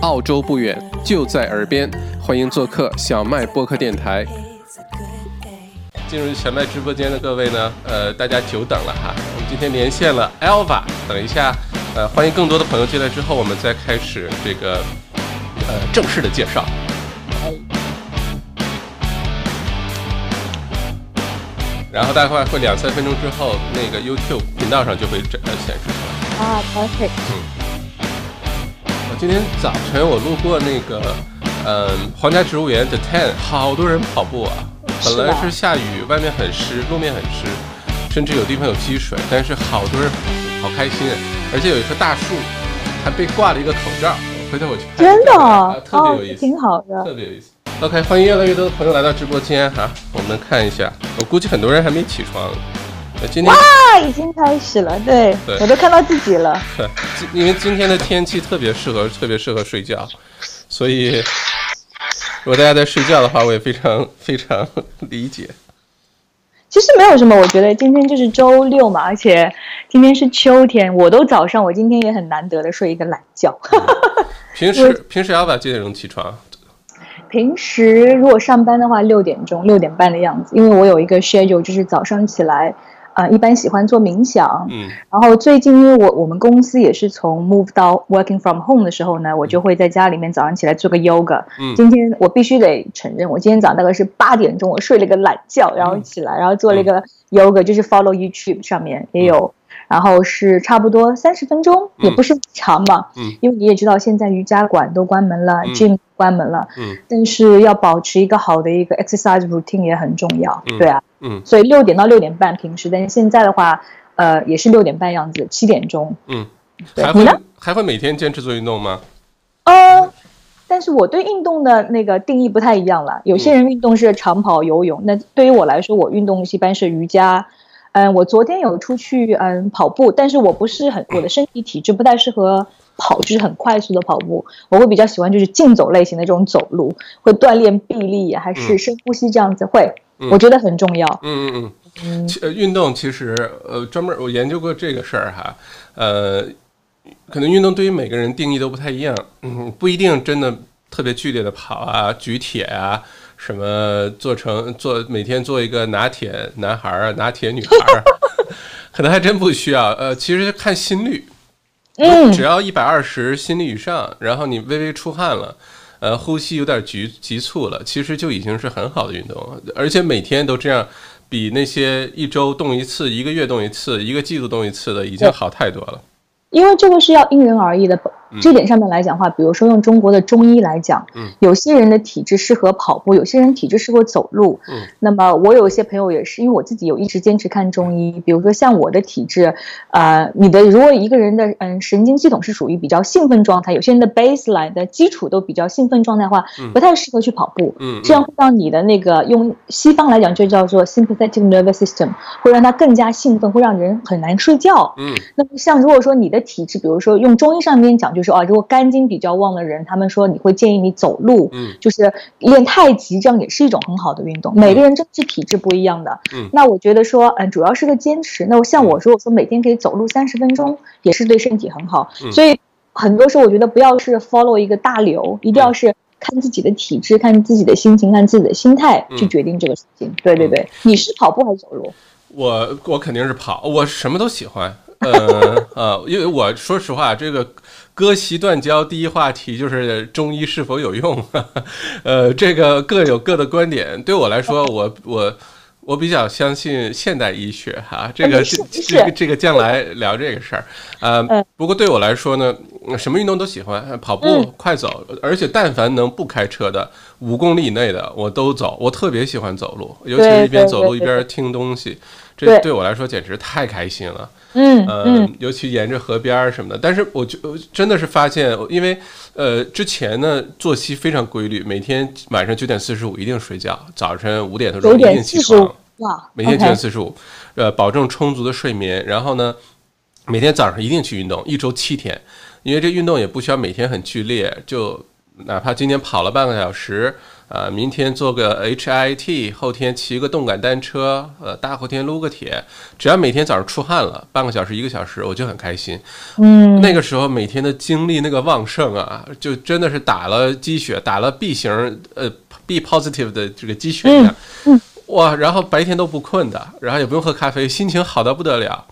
澳洲不远，就在耳边，欢迎做客小麦播客电台。进入小麦直播间的各位呢，呃，大家久等了哈。我们今天连线了 Alva，等一下，呃，欢迎更多的朋友进来之后，我们再开始这个呃正式的介绍。然后大概会两三分钟之后，那个 YouTube 频道上就会呃显示出来。啊，perfect。嗯。我今天早晨我路过那个，嗯，皇家植物园的 Ten，好多人跑步啊。本来是下雨，外面很湿，路面很湿，甚至有地方有积水，但是好多人好开心，而且有一棵大树，还被挂了一个口罩。回头我去看。真的？特别有意思，挺好的，特别有意思。OK，欢迎越来越多的朋友来到直播间哈，我们看一下，我估计很多人还没起床。今天哇，已经开始了，对，我都看到自己了。对，因为今天的天气特别适合，特别适合睡觉，所以如果大家在睡觉的话，我也非常 非常理解。其实没有什么，我觉得今天就是周六嘛，而且今天是秋天，我都早上，我今天也很难得的睡一个懒觉。平时 平时要把几点钟起床？平时如果上班的话，六点钟六点半的样子，因为我有一个 schedule，就是早上起来。啊，一般喜欢做冥想，嗯，然后最近因为我我们公司也是从 move 到 working from home 的时候呢，我就会在家里面早上起来做个 yoga。嗯，今天我必须得承认，我今天早上大概是八点钟，我睡了个懒觉，然后起来，然后做了一个 yoga，就是 follow YouTube 上面也有，然后是差不多三十分钟，也不是长嘛，嗯，因为你也知道现在瑜伽馆都关门了，gym 关门了，嗯，但是要保持一个好的一个 exercise routine 也很重要，对啊。嗯，所以六点到六点半平时，但是现在的话，呃，也是六点半样子，七点钟。嗯，你呢？还会每天坚持做运动吗？呃，但是我对运动的那个定义不太一样了。有些人运动是长跑、游泳，那对于我来说，我运动一般是瑜伽。嗯，我昨天有出去嗯跑步，但是我不是很我的身体体质不太适合跑，就是很快速的跑步。我会比较喜欢就是竞走类型的这种走路，会锻炼臂力，还是深呼吸这样子会。我觉得很重要。嗯嗯嗯，呃，运动其实，呃，专门我研究过这个事儿哈，呃，可能运动对于每个人定义都不太一样，嗯，不一定真的特别剧烈的跑啊、举铁啊，什么做成做每天做一个拿铁男孩儿啊、拿铁女孩儿，可能还真不需要。呃，其实看心率，嗯，只要一百二十心率以上，然后你微微出汗了。呃，呼吸有点急急促了，其实就已经是很好的运动了，而且每天都这样，比那些一周动一次、一个月动一次、一个季度动一次的已经好太多了。因为这个是要因人而异的。这点上面来讲话，比如说用中国的中医来讲，嗯，有些人的体质适合跑步，有些人体质适合走路，嗯，那么我有一些朋友也是，因为我自己有一直坚持看中医，比如说像我的体质，呃，你的如果一个人的嗯神经系统是属于比较兴奋状态，有些人的 baseline 的基础都比较兴奋状态的话，不太适合去跑步，嗯，这样会让你的那个用西方来讲就叫做 sympathetic nervous system，会让它更加兴奋，会让人很难睡觉，嗯，那么像如果说你的体质，比如说用中医上面讲就。就是啊，如果肝经比较旺的人，他们说你会建议你走路，嗯，就是练太极，这样也是一种很好的运动。每个人真是体质不一样的，嗯，那我觉得说，嗯，主要是个坚持。那我像我说，我说每天可以走路三十分钟，也是对身体很好。所以很多时候，我觉得不要是 follow 一个大流，一定要是看自己的体质、看自己的心情、看自己的心态去决定这个事情。对对对，你是跑步还是走路？我我肯定是跑，我什么都喜欢。呃 呃，因为我说实话，这个割席断交第一话题就是中医是否有用，呃，这个各有各的观点。对我来说，我我我比较相信现代医学哈，这个这这个这个将来聊这个事儿。呃，不过对我来说呢，什么运动都喜欢，跑步、快走，而且但凡能不开车的五公里以内的我都走。我特别喜欢走路，尤其是一边走路一边听东西，这对我来说简直太开心了。嗯嗯，尤其沿着河边儿什么的，但是我就真的是发现，因为呃之前呢作息非常规律，每天晚上九点四十五一定睡觉，早晨五点多钟一定起床，哇，每天九点四十五，呃，保证充足的睡眠，然后呢，每天早上一定去运动，一周七天，因为这运动也不需要每天很剧烈，就哪怕今天跑了半个小时，呃，明天做个 HIT，后天骑个动感单车，呃，大后天撸个铁，只要每天早上出汗了，半个小时一个小时，我就很开心。嗯，那个时候每天的精力那个旺盛啊，就真的是打了鸡血，打了 B 型呃 B positive 的这个鸡血一样。嗯，哇，然后白天都不困的，然后也不用喝咖啡，心情好的不得了。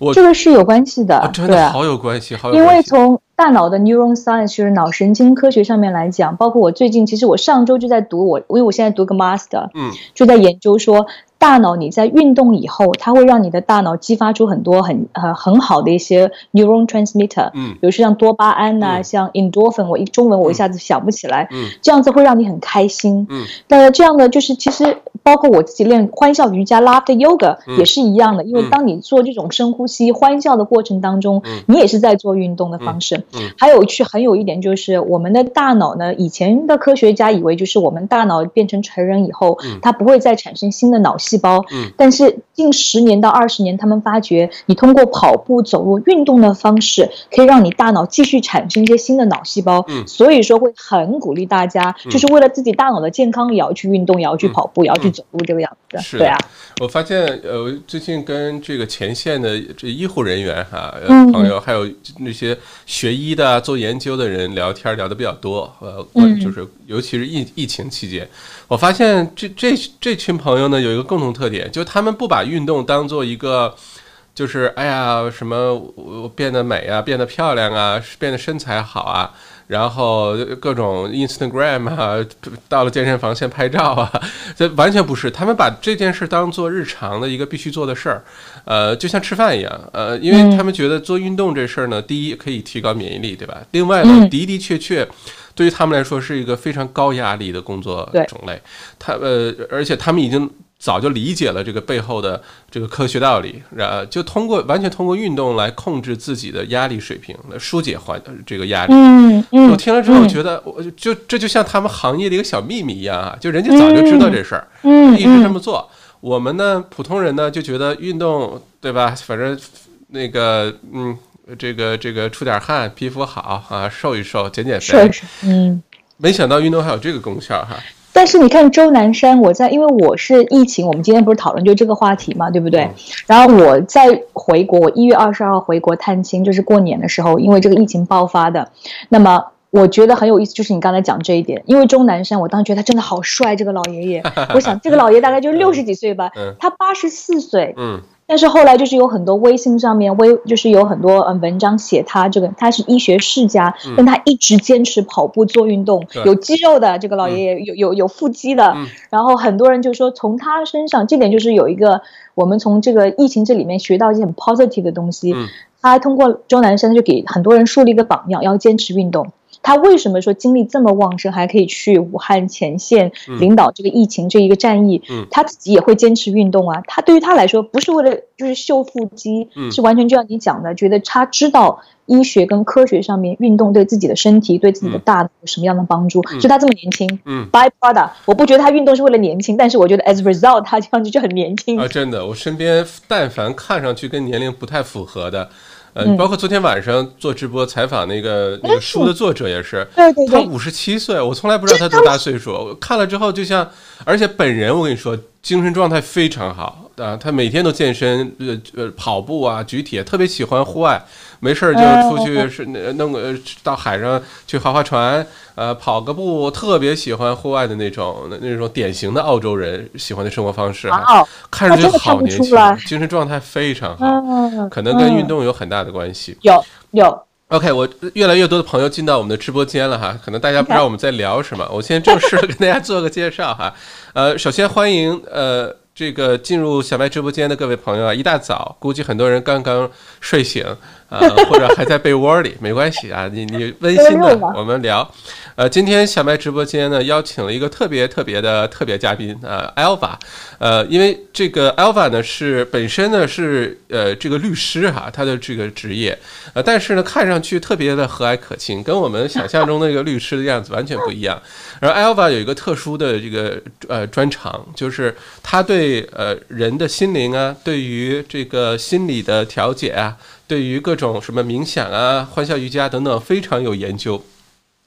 我这个是有关系的，真的好有关系，好有因关系。为从大脑的 neuron science 就是脑神经科学上面来讲，包括我最近，其实我上周就在读我，因为我现在读个 master，嗯，就在研究说。大脑你在运动以后，它会让你的大脑激发出很多很呃很好的一些 neuron transmitter，嗯，比如说像多巴胺呐、嗯。像 endorphin，我一中文我一下子想不起来，嗯。这样子会让你很开心，嗯，那这样的就是其实包括我自己练欢笑瑜伽、laughter yoga 嗯。也是一样的，因为嗯。当你做这种深呼吸、欢笑的过程当中，嗯。你也是在做运动的方式。还有去很有一点就是我们的大脑呢，以前的科学家以为就是我们大脑变成成人以后，嗯。它不会再产生新的脑细胞，嗯。但是近十年到二十年，他们发觉你通过跑步、走路、运动的方式，可以让你大脑继续产生一些新的脑细胞。嗯。所以说会很鼓励大家，嗯。就是为了自己大脑的健康，也要去运动，也要去跑步，也要去走路，这个样子。对啊，我发现，呃，最近跟这个前线的这医护人员哈、朋友，还有那些学医的啊、做研究的人聊天聊得比较多，呃，嗯。就是尤其是疫疫情期间，我发现这这这群朋友呢有一个共同特点，就是他们不把运动当做一个。就是哎呀，什么我变得美啊，变得漂亮啊，变得身材好啊，然后各种 Instagram 啊，到了健身房先拍照啊，这完全不是。他们把这件事当做日常的一个必须做的事儿，呃，就像吃饭一样，呃，因为他们觉得做运动这事儿呢，第一可以提高免疫力，对吧？另外呢，嗯的的确确。对于他们来说是一个非常高压力的工作种类，他呃，而且他们已经早就理解了这个背后的这个科学道理，然就通过完全通过运动来控制自己的压力水平，来疏解环这个压力。嗯嗯，我听了之后，觉得我就这就像他们行业的一个小秘密一样啊，就人家早就知道这事儿，嗯一直这么做。我们呢，普通人呢就觉得运动对吧？反正那个嗯，这个这个出点汗，皮肤好啊，瘦一瘦，减减肥。瘦一瘦，嗯。没想到运动还有这个功效哈。但是你看周南山，我在因为我是疫情，我们今天不是讨论就这个话题嘛，对不对？嗯然后我在回国，我一月二十二号回国探亲，就是过年的时候，因为这个疫情爆发的。那么我觉得很有意思，就是你刚才讲这一点，因为钟南山，我当时觉得他真的好帅，这个老爷爷。我想这个老爷大概就六十几岁吧，嗯他八十四岁，嗯但是后来就是有很多微信上面微就是有很多嗯文章写他这个他是医学世家，嗯但他一直坚持跑步做运动，有肌肉的这个老爷爷有有有腹肌的嗯，然后很多人就说从他身上这点就是有一个我们从这个疫情这里面学到一些很 positive 的东西嗯，他通过钟南山就给很多人树立一个榜样，要坚持运动。他为什么说精力这么旺盛，还可以去武汉前线嗯领导这个疫情这一个战役？嗯他自己也会坚持运动啊。他对于他来说，不是为了就是秀腹肌，嗯是完全就像你讲的，觉得他知道医学跟科学上面运动对自己的身体、对自己的大脑有什么样的帮助。嗯就他这么年轻嗯，by product，我不觉得他运动是为了年轻，但是我觉得 as a result，他这样子就很年轻。啊，真的，我身边但凡看上去跟年龄不太符合的，呃，嗯。包括昨天晚上做直播采访那个那个书的作者也是，对对对，他五十七岁，我从来不知道他多大岁数。我看了之后，就像，而且本人我跟你说，精神状态非常好啊，他每天都健身，呃呃，跑步啊，举铁，特别喜欢户外，没事儿就出去是呃弄个到海上去划划船，呃，跑个步，特别喜欢户外的那种那那种典型的澳洲人喜欢的生活方式哈，哇哦，看上去好年轻，精神状态非常好，嗯，可能跟运嗯动有很大的关系。有有，OK，我越来越多的朋友进到我们的直播间了哈，可能大家不知道我们在聊什么，我先正式的跟大家做个介绍哈。呃，首先欢迎呃这个进入小麦直播间的各位朋友啊，一大早估计很多人刚刚睡醒啊、或者还在被窝里，没关系啊，你你温馨的我们聊。呃，今天小麦直播间呢邀请了一个特别特别的特别嘉宾、呃、，Alva，呃，因为这个 Alva 呢是本身呢是呃这个律师哈，他的这个职业，呃，但是呢看上去特别的和蔼可亲，跟我们想象中那个律师的样子完全不一样。而 Alva 有一个特殊的这个呃专长，就是他对呃人的心灵啊，对于这个心理的调节啊，对于各种什么冥想啊、欢笑瑜伽等等非常有研究。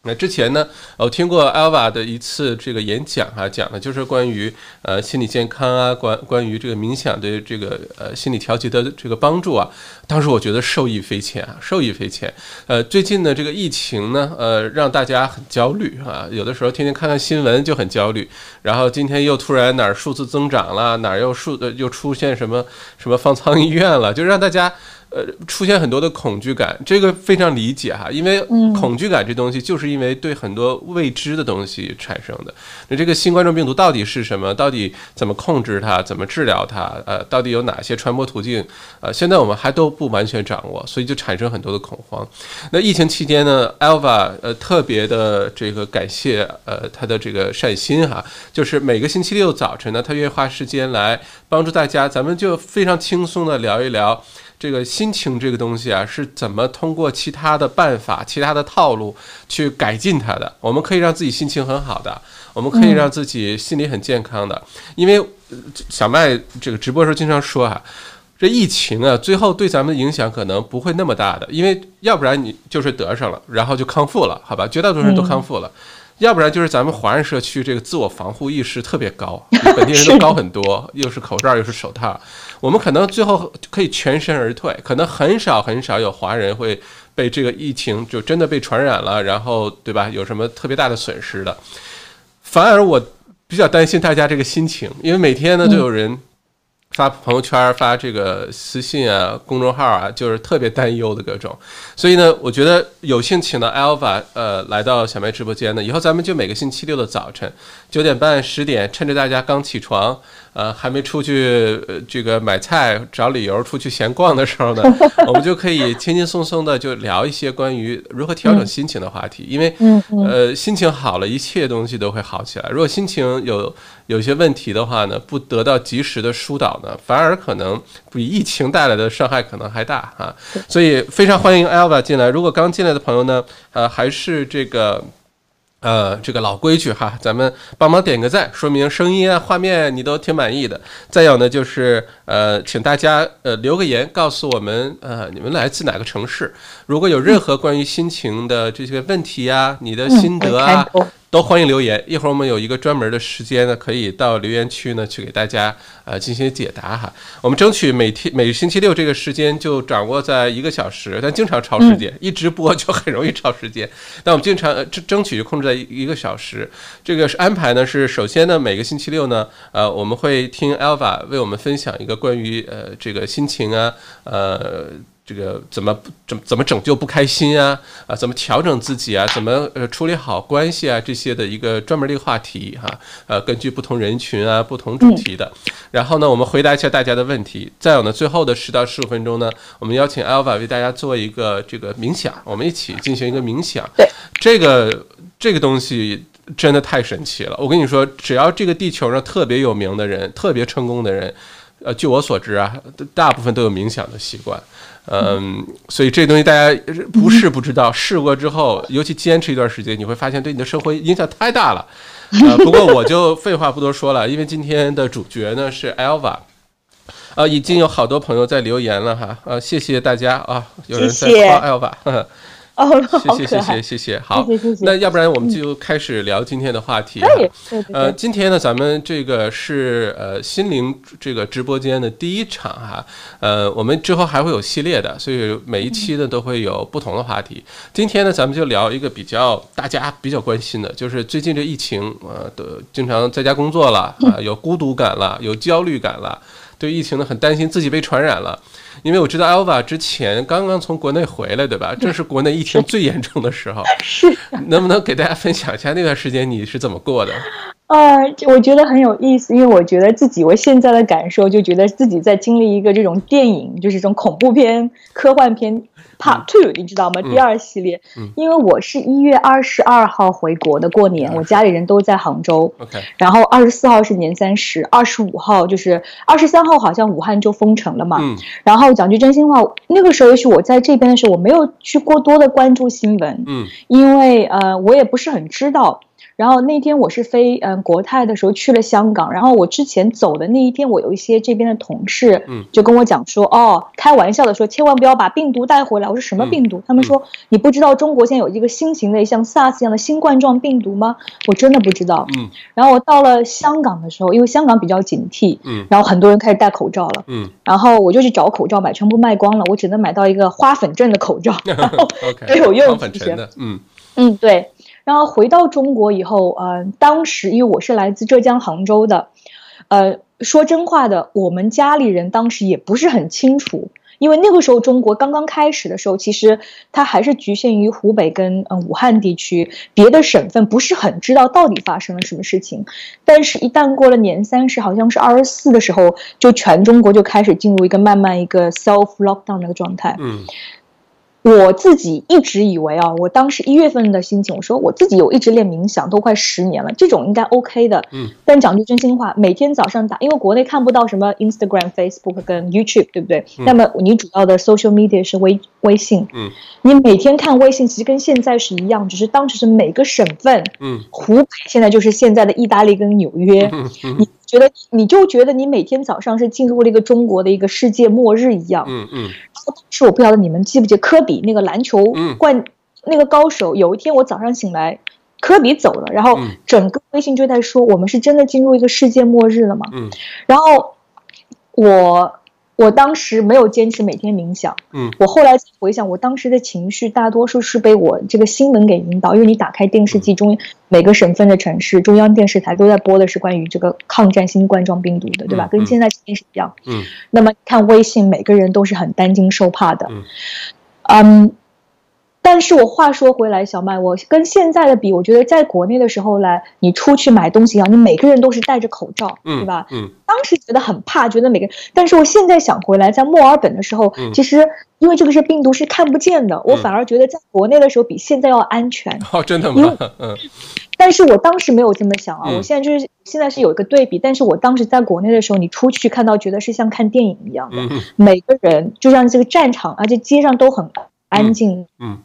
那之前呢，我听过 Alva 的一次这个演讲哈，讲的就是关于呃心理健康啊，关关于这个冥想的这个呃心理调节的这个帮助啊。当时我觉得受益匪浅啊，受益匪浅。呃，最近的这个疫情呢，呃，让大家很焦虑啊，有的时候天天看看新闻就很焦虑，然后今天又突然哪儿数字增长了，哪儿又数呃又出现什么什么方舱医院了，就让大家。呃，出现很多的恐惧感，这个非常理解哈，因为恐惧感这东西就是因为对很多未知的东西产生的。那这个新冠状病毒到底是什么？到底怎么控制它？怎么治疗它？呃，到底有哪些传播途径？呃，现在我们还都不完全掌握，所以就产生很多的恐慌。那疫情期间呢，Alva 呃特别的这个感谢呃他的这个善心哈，就是每个星期六早晨呢，他愿意花时间来帮助大家，咱们就非常轻松的聊一聊。这个心情这个东西啊，是怎么通过其他的办法、其他的套路去改进它的？我们可以让自己心情很好的，我们可以让自己心理很健康的。因为小麦这个直播时候经常说哈，这疫情啊，最后对咱们的影响可能不会那么大的，因为要不然你就是得上了，然后就康复了，好吧？绝大多数人都康复了。要不然就是咱们华人社区这个自我防护意识特别高，比 本地人都高很多，又是口罩又是手套，我们可能最后可以全身而退，可能很少很少有华人会被这个疫情就真的被传染了，然后对吧？有什么特别大的损失的？反而我比较担心大家这个心情，因为每天呢都有人。发朋友圈、发这个私信啊、公众号啊，就是特别担忧的各种。所以呢，我觉得有幸请到 Alpha 呃来到小麦直播间呢，以后咱们就每个星期六的早晨九点半、十点，趁着大家刚起床。呃，还没出去这个买菜找理由出去闲逛的时候呢，我们就可以轻轻松松的就聊一些关于如何调整心情的话题。因为呃，心情好了，一切东西都会好起来。如果心情有有些问题的话呢，不得到及时的疏导呢，反而可能比疫情带来的伤害可能还大啊。所以非常欢迎 Alva 进来。如果刚进来的朋友呢，呃，还是这个。呃，这个老规矩哈，咱们帮忙点个赞，说明声音啊、画面你都挺满意的。再有呢，就是呃，请大家呃留个言，告诉我们呃你们来自哪个城市。如果有任何关于心情的这些问题啊，你的心得啊。都欢迎留言，一会儿我们有一个专门的时间呢，可以到留言区呢去给大家呃进行解答哈。我们争取每天每星期六这个时间就掌握在一个小时，但经常超时间，一直播就很容易超时间。但我们经常争争取就控制在一个小时。这个是安排呢，是首先呢每个星期六呢，呃我们会听 Alva 为我们分享一个关于呃这个心情啊，呃。这个怎么怎怎么拯救不开心啊啊？怎么调整自己啊？怎么呃处理好关系啊？这些的一个专门的一个话题哈。呃，根据不同人群啊，不同主题的。然后呢，我们回答一下大家的问题。再有呢，最后的十到十五分钟呢，我们邀请 Alva 为大家做一个这个冥想，我们一起进行一个冥想。对，这个这个东西真的太神奇了。我跟你说，只要这个地球上特别有名的人、特别成功的人，呃，据我所知啊，大部分都有冥想的习惯。嗯，所以这东西大家不试不知道，试过之后，尤其坚持一段时间，你会发现对你的生活影响太大了。呃，不过我就废话不多说了，因为今天的主角呢是 Alva，啊，已经有好多朋友在留言了哈，呃，谢谢大家啊，有人在夸 Alva。哦，谢谢谢谢谢谢，好，那要不然我们就开始聊今天的话题。呃，今天呢，咱们这个是呃心灵这个直播间的第一场哈，呃，我们之后还会有系列的，所以每一期呢都会有不同的话题。今天呢，咱们就聊一个比较大家比较关心的，就是最近这疫情，呃，都经常在家工作了啊，有孤独感了，有焦虑感了，对疫情呢很担心自己被传染了。因为我知道 Alva 之前刚刚从国内回来，对吧？正是国内疫情最严重的时候。是。能不能给大家分享一下那段时间你是怎么过的？呃，我觉得很有意思，因为我觉得自己我现在的感受，就觉得自己在经历一个这种电影，就是这种恐怖片、科幻片。Part Two，你知道吗？第二系列，因为我是一月二十二号回国的过年，我家里人都在杭州。OK，然后二十四号是年三十，二十五号就是二十三号，好像武汉就封城了嘛。嗯，然后讲句真心话，那个时候也许我在这边的时候，我没有去过多的关注新闻。嗯，因为呃，我也不是很知道。然后那天我是飞嗯国泰的时候去了香港，然后我之前走的那一天，我有一些这边的同事，嗯，就跟我讲说，哦，开玩笑的说，千万不要把病毒带回来。我说什么病毒？他们说你不知道中国现在有一个新型的像 SARS 一样的新冠状病毒吗？我真的不知道。嗯，然后我到了香港的时候，因为香港比较警惕，嗯，然后很多人开始戴口罩了，嗯，然后我就去找口罩买，全部卖光了，我只能买到一个花粉症的口罩，没有用这些，嗯嗯对。然后回到中国以后，呃，当时因为我是来自浙江杭州的，呃，说真话的，我们家里人当时也不是很清楚，因为那个时候中国刚刚开始的时候，其实它还是局限于湖北跟嗯武汉地区，别的省份不是很知道到底发生了什么事情。但是，一旦过了年三十，好像是二十四的时候，就全中国就开始进入一个慢慢一个 self lockdown 那个状态。嗯。我自己一直以为啊，我当时一月份的心情，我说我自己有一直练冥想，都快十年了，这种应该 OK 的。嗯。但讲句真心话，每天早上打，因为国内看不到什么 Instagram、Facebook 跟 YouTube，对不对？那么你主要的 social media 是微微信。嗯。你每天看微信，其实跟现在是一样，只是当时是每个省份。嗯。湖北现在就是现在的意大利跟纽约。嗯嗯。你觉得你就觉得你每天早上是进入了一个中国的一个世界末日一样。嗯嗯。当时我不晓得你们记不记科比那个篮球冠那个高手，有一天我早上醒来，科比走了，然后整个微信就在说我们是真的进入一个世界末日了吗？嗯，然后我。我当时没有坚持每天冥想，嗯，我后来回想，我当时的情绪大多数是被我这个新闻给引导，因为你打开电视机，中每个省份的城市中央电视台都在播的是关于这个抗战新冠状病毒的，对吧？跟现在电视一样，嗯，那么看微信，每个人都是很担惊受怕的，嗯。但是我话说回来，小麦，我跟现在的比，我觉得在国内的时候来，你出去买东西啊，你每个人都是戴着口罩，对吧？嗯。当时觉得很怕，觉得每个，但是我现在想回来，在墨尔本的时候，其实因为这个是病毒是看不见的，我反而觉得在国内的时候比现在要安全。哦，真的吗？嗯。但是我当时没有这么想啊，我现在就是现在是有一个对比，但是我当时在国内的时候，你出去看到觉得是像看电影一样的，每个人就像这个战场，而且街上都很。安静，嗯，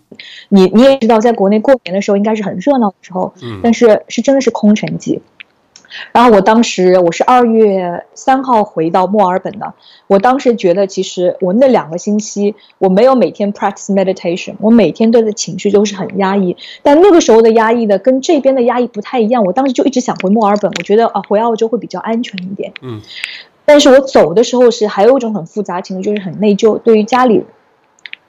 你你也知道，在国内过年的时候应该是很热闹的时候，嗯，但是是真的是空城计。然后我当时我是二月三号回到墨尔本的，我当时觉得其实我那两个星期我没有每天 practice meditation，我每天对的情绪都是很压抑，但那个时候的压抑的跟这边的压抑不太一样，我当时就一直想回墨尔本，我觉得啊回澳洲会比较安全一点，嗯，但是我走的时候是还有一种很复杂情绪，就是很内疚，对于家里。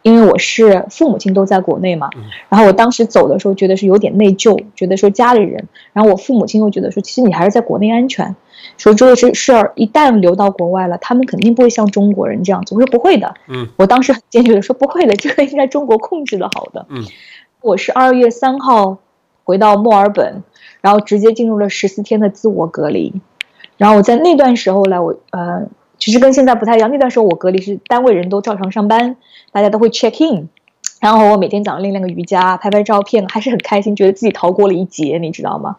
因为我是父母亲都在国内嘛，然后我当时走的时候觉得是有点内疚，觉得说家里人，然后我父母亲又觉得说，其实你还是在国内安全，说这个是事儿一旦流到国外了，他们肯定不会像中国人这样子。我说不会的，嗯，我当时很坚决的说不会的，这个应该中国控制的好的，嗯，我是二月三号回到墨尔本，然后直接进入了十四天的自我隔离，然后我在那段时候呢，我呃。其实跟现在不太一样，那段时候我隔离是单位人都照常上班，大家都会 check in，然后我每天早上练练个瑜伽，拍拍照片，还是很开心，觉得自己逃过了一劫，你知道吗？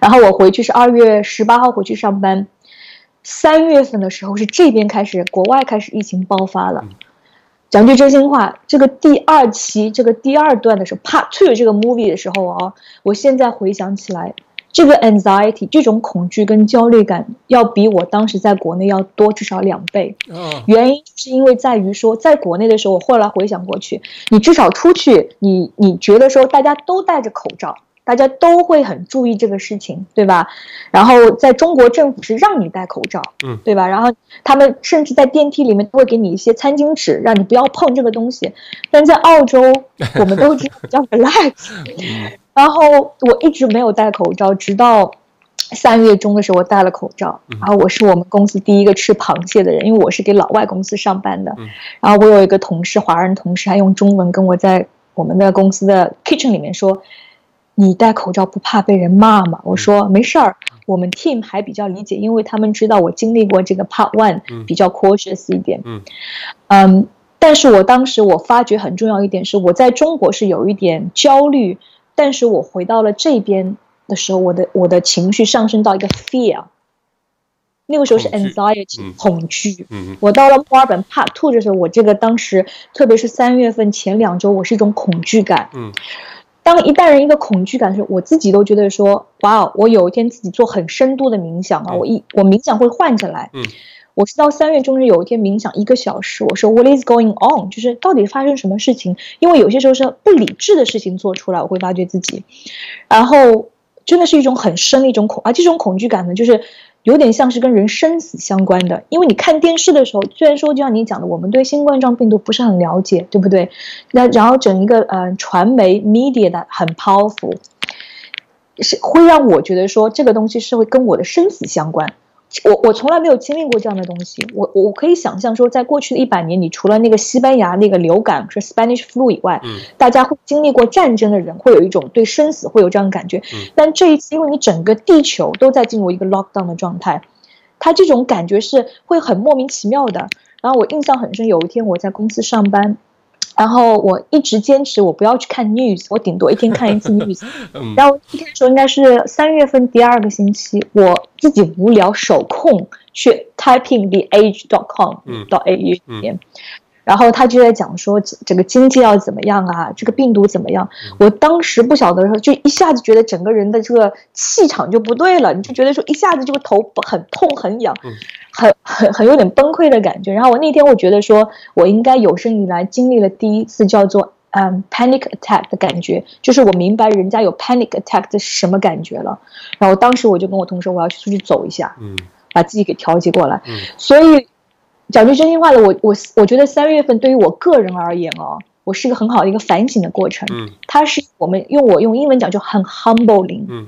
然后我回去是二月十八号回去上班，三月份的时候是这边开始国外开始疫情爆发了。讲句真心话，这个第二期这个第二段的时候，part two 这个 movie 的时候啊，我现在回想起来。这个 anxiety 这种恐惧跟焦虑感要比我当时在国内要多至少两倍。原因是因为在于说，在国内的时候，我后来回想过去，你至少出去，你你觉得说大家都戴着口罩，大家都会很注意这个事情，对吧？然后在中国政府是让你戴口罩，嗯，对吧？然后他们甚至在电梯里面都会给你一些餐巾纸，让你不要碰这个东西。但在澳洲，我们都知道比较 relax。然后我一直没有戴口罩，直到三月中的时候我戴了口罩。然后我是我们公司第一个吃螃蟹的人，因为我是给老外公司上班的。然后我有一个同事，华人同事，还用中文跟我在我们的公司的 kitchen 里面说：“你戴口罩不怕被人骂吗？”我说：“没事儿，我们 team 还比较理解，因为他们知道我经历过这个 part one，比较 cautious 一点。”嗯嗯，但是我当时我发觉很重要一点是，我在中国是有一点焦虑。但是我回到了这边的时候，我的我的情绪上升到一个 fear，那个时候是 anxiety 恐惧。我到了墨尔本 part two 的时候，我这个当时特别是三月份前两周，我是一种恐惧感。当一旦人一个恐惧感的时候，我自己都觉得说，哇，我有一天自己做很深度的冥想啊，我一我冥想会换着来。嗯。我是到三月中日有一天冥想一个小时，我说 What is going on？就是到底发生什么事情？因为有些时候是不理智的事情做出来，我会发觉自己，然后真的是一种很深的一种恐啊，这种恐惧感呢，就是有点像是跟人生死相关的。因为你看电视的时候，虽然说就像你讲的，我们对新冠状病毒不是很了解，对不对？那然后整一个呃传媒 media 的很 powerful，是会让我觉得说这个东西是会跟我的生死相关。我我从来没有经历过这样的东西，我我可以想象说，在过去的一百年，你除了那个西班牙那个流感是 Spanish flu 以外，嗯，大家会经历过战争的人会有一种对生死会有这样的感觉，嗯，但这一次因为你整个地球都在进入一个 lockdown 的状态，它这种感觉是会很莫名其妙的。然后我印象很深，有一天我在公司上班。然后我一直坚持我不要去看 news，我顶多一天看一次 news。然后一天的时候应该是三月份第二个星期，我自己无聊手控去 typing the age dot com 到 a 里面。然后他就在讲说，这个经济要怎么样啊？这个病毒怎么样？我当时不晓得的时候，就一下子觉得整个人的这个气场就不对了，你就觉得说一下子这个头很痛很痒，很很很有点崩溃的感觉。然后我那天我觉得说，我应该有生以来经历了第一次叫做嗯 panic attack 的感觉，就是我明白人家有 panic attack 是什么感觉了。然后当时我就跟我同事我要去出去走一下，嗯，把自己给调节过来。嗯，所以。讲句真心话的，我我我觉得三月份对于我个人而言哦，我是一个很好的一个反省的过程。嗯，它是我们用我用英文讲就很 humbling。嗯，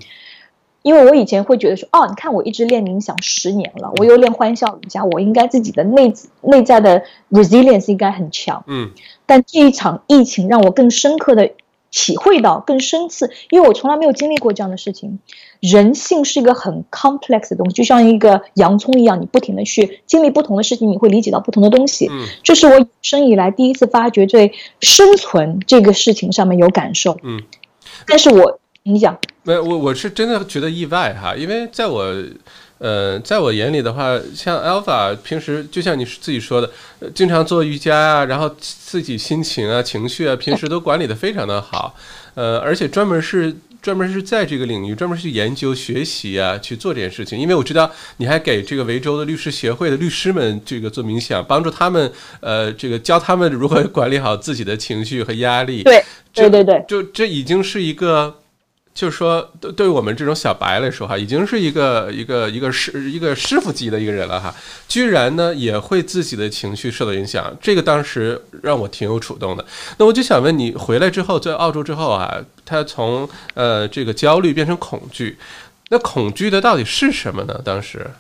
因为我以前会觉得说，哦，你看我一直练冥想十年了，我又练欢笑瑜伽，我应该自己的内内在的 resilience 应该很强。嗯，但这一场疫情让我更深刻的。体会到更深次，因为我从来没有经历过这样的事情。人性是一个很 complex 的东西，就像一个洋葱一样，你不停的去经历不同的事情，你会理解到不同的东西。嗯，这是我有生以来第一次发觉对生存这个事情上面有感受。嗯，但是我你讲，没我我是真的觉得意外哈，因为在我。呃，在我眼里的话，像 Alpha 平时就像你自己说的，经常做瑜伽啊，然后自己心情啊、情绪啊，平时都管理的非常的好。呃，而且专门是专门是在这个领域专门去研究学习啊，去做这件事情。因为我知道你还给这个维州的律师协会的律师们这个做冥想，帮助他们呃，这个教他们如何管理好自己的情绪和压力。对，对对对，就这已经是一个。就是说，对对于我们这种小白来说，哈，已经是一个一个一个师一个师傅级的一个人了，哈，居然呢也会自己的情绪受到影响，这个当时让我挺有触动的。那我就想问你，回来之后，在澳洲之后啊，他从呃这个焦虑变成恐惧，那恐惧的到底是什么呢？当时，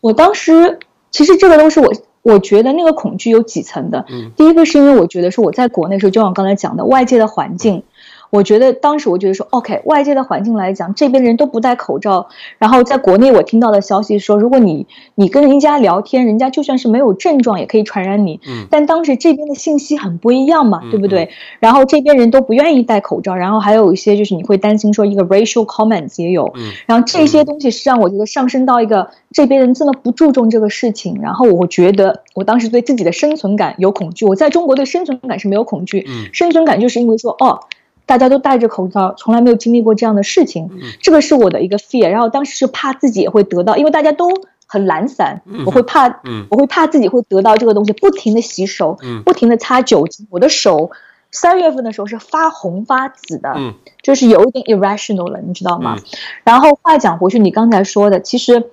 我当时其实这个东西我我觉得那个恐惧有几层的，嗯，第一个是因为我觉得是我在国内时候，就像刚才讲的，外界的环境。我觉得当时我觉得说，OK，外界的环境来讲，这边人都不戴口罩。然后在国内我听到的消息说，如果你你跟人家聊天，人家就算是没有症状也可以传染你。嗯。但当时这边的信息很不一样嘛，对不对？然后这边人都不愿意戴口罩，然后还有一些就是你会担心说一个 racial comments 也有。嗯。然后这些东西是让我觉得上升到一个这边人这么不注重这个事情，然后我觉得我当时对自己的生存感有恐惧。我在中国对生存感是没有恐惧。嗯。生存感就是因为说哦。大家都戴着口罩，从来没有经历过这样的事情，这个是我的一个 fear。然后当时是怕自己也会得到，因为大家都很懒散，我会怕，我会怕自己会得到这个东西，不停的洗手，不停的擦酒精，我的手三月份的时候是发红发紫的，就是有一点 irrational 了，你知道吗？然后话讲回去，你刚才说的，其实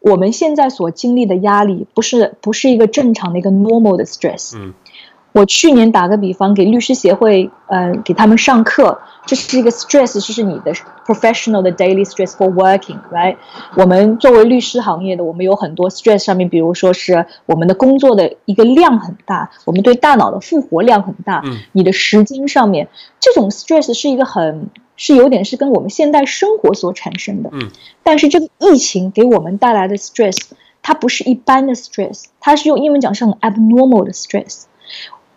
我们现在所经历的压力，不是不是一个正常的一个 normal 的 stress。我去年打个比方，给律师协会，呃，给他们上课，这是一个 stress，就是你的 professional 的 daily stress for working，right？我们作为律师行业的，我们有很多 stress 上面，比如说是我们的工作的一个量很大，我们对大脑的复活量很大，嗯，你的时间上面，这种 stress 是一个很，是有点是跟我们现代生活所产生的，嗯，但是这个疫情给我们带来的 stress，它不是一般的 stress，它是用英文讲是很 abnormal 的 stress。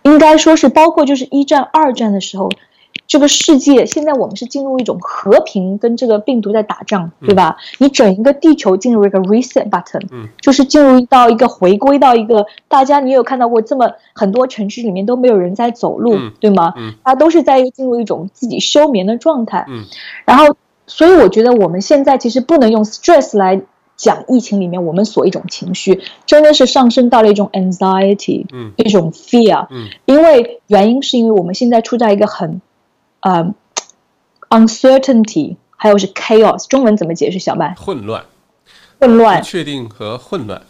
应该说是包括就是一战、二战的时候，这个世界现在我们是进入一种和平，跟这个病毒在打仗，对吧？你整一个地球进入一个 reset button，嗯，就是进入到一个回归到一个大家，你有看到过这么很多城市里面都没有人在走路，对吗？嗯，大家都是在进入一种自己休眠的状态，嗯，然后所以我觉得我们现在其实不能用 stress 来讲疫情里面我们所一种情绪，真的是上升到了一种 anxiety，嗯，一种 fear，嗯，因为原因是因为我们现在处在一个很呃，uncertainty，还有是 chaos，中文怎么解释？小麦？混乱，混乱，不确定和混乱，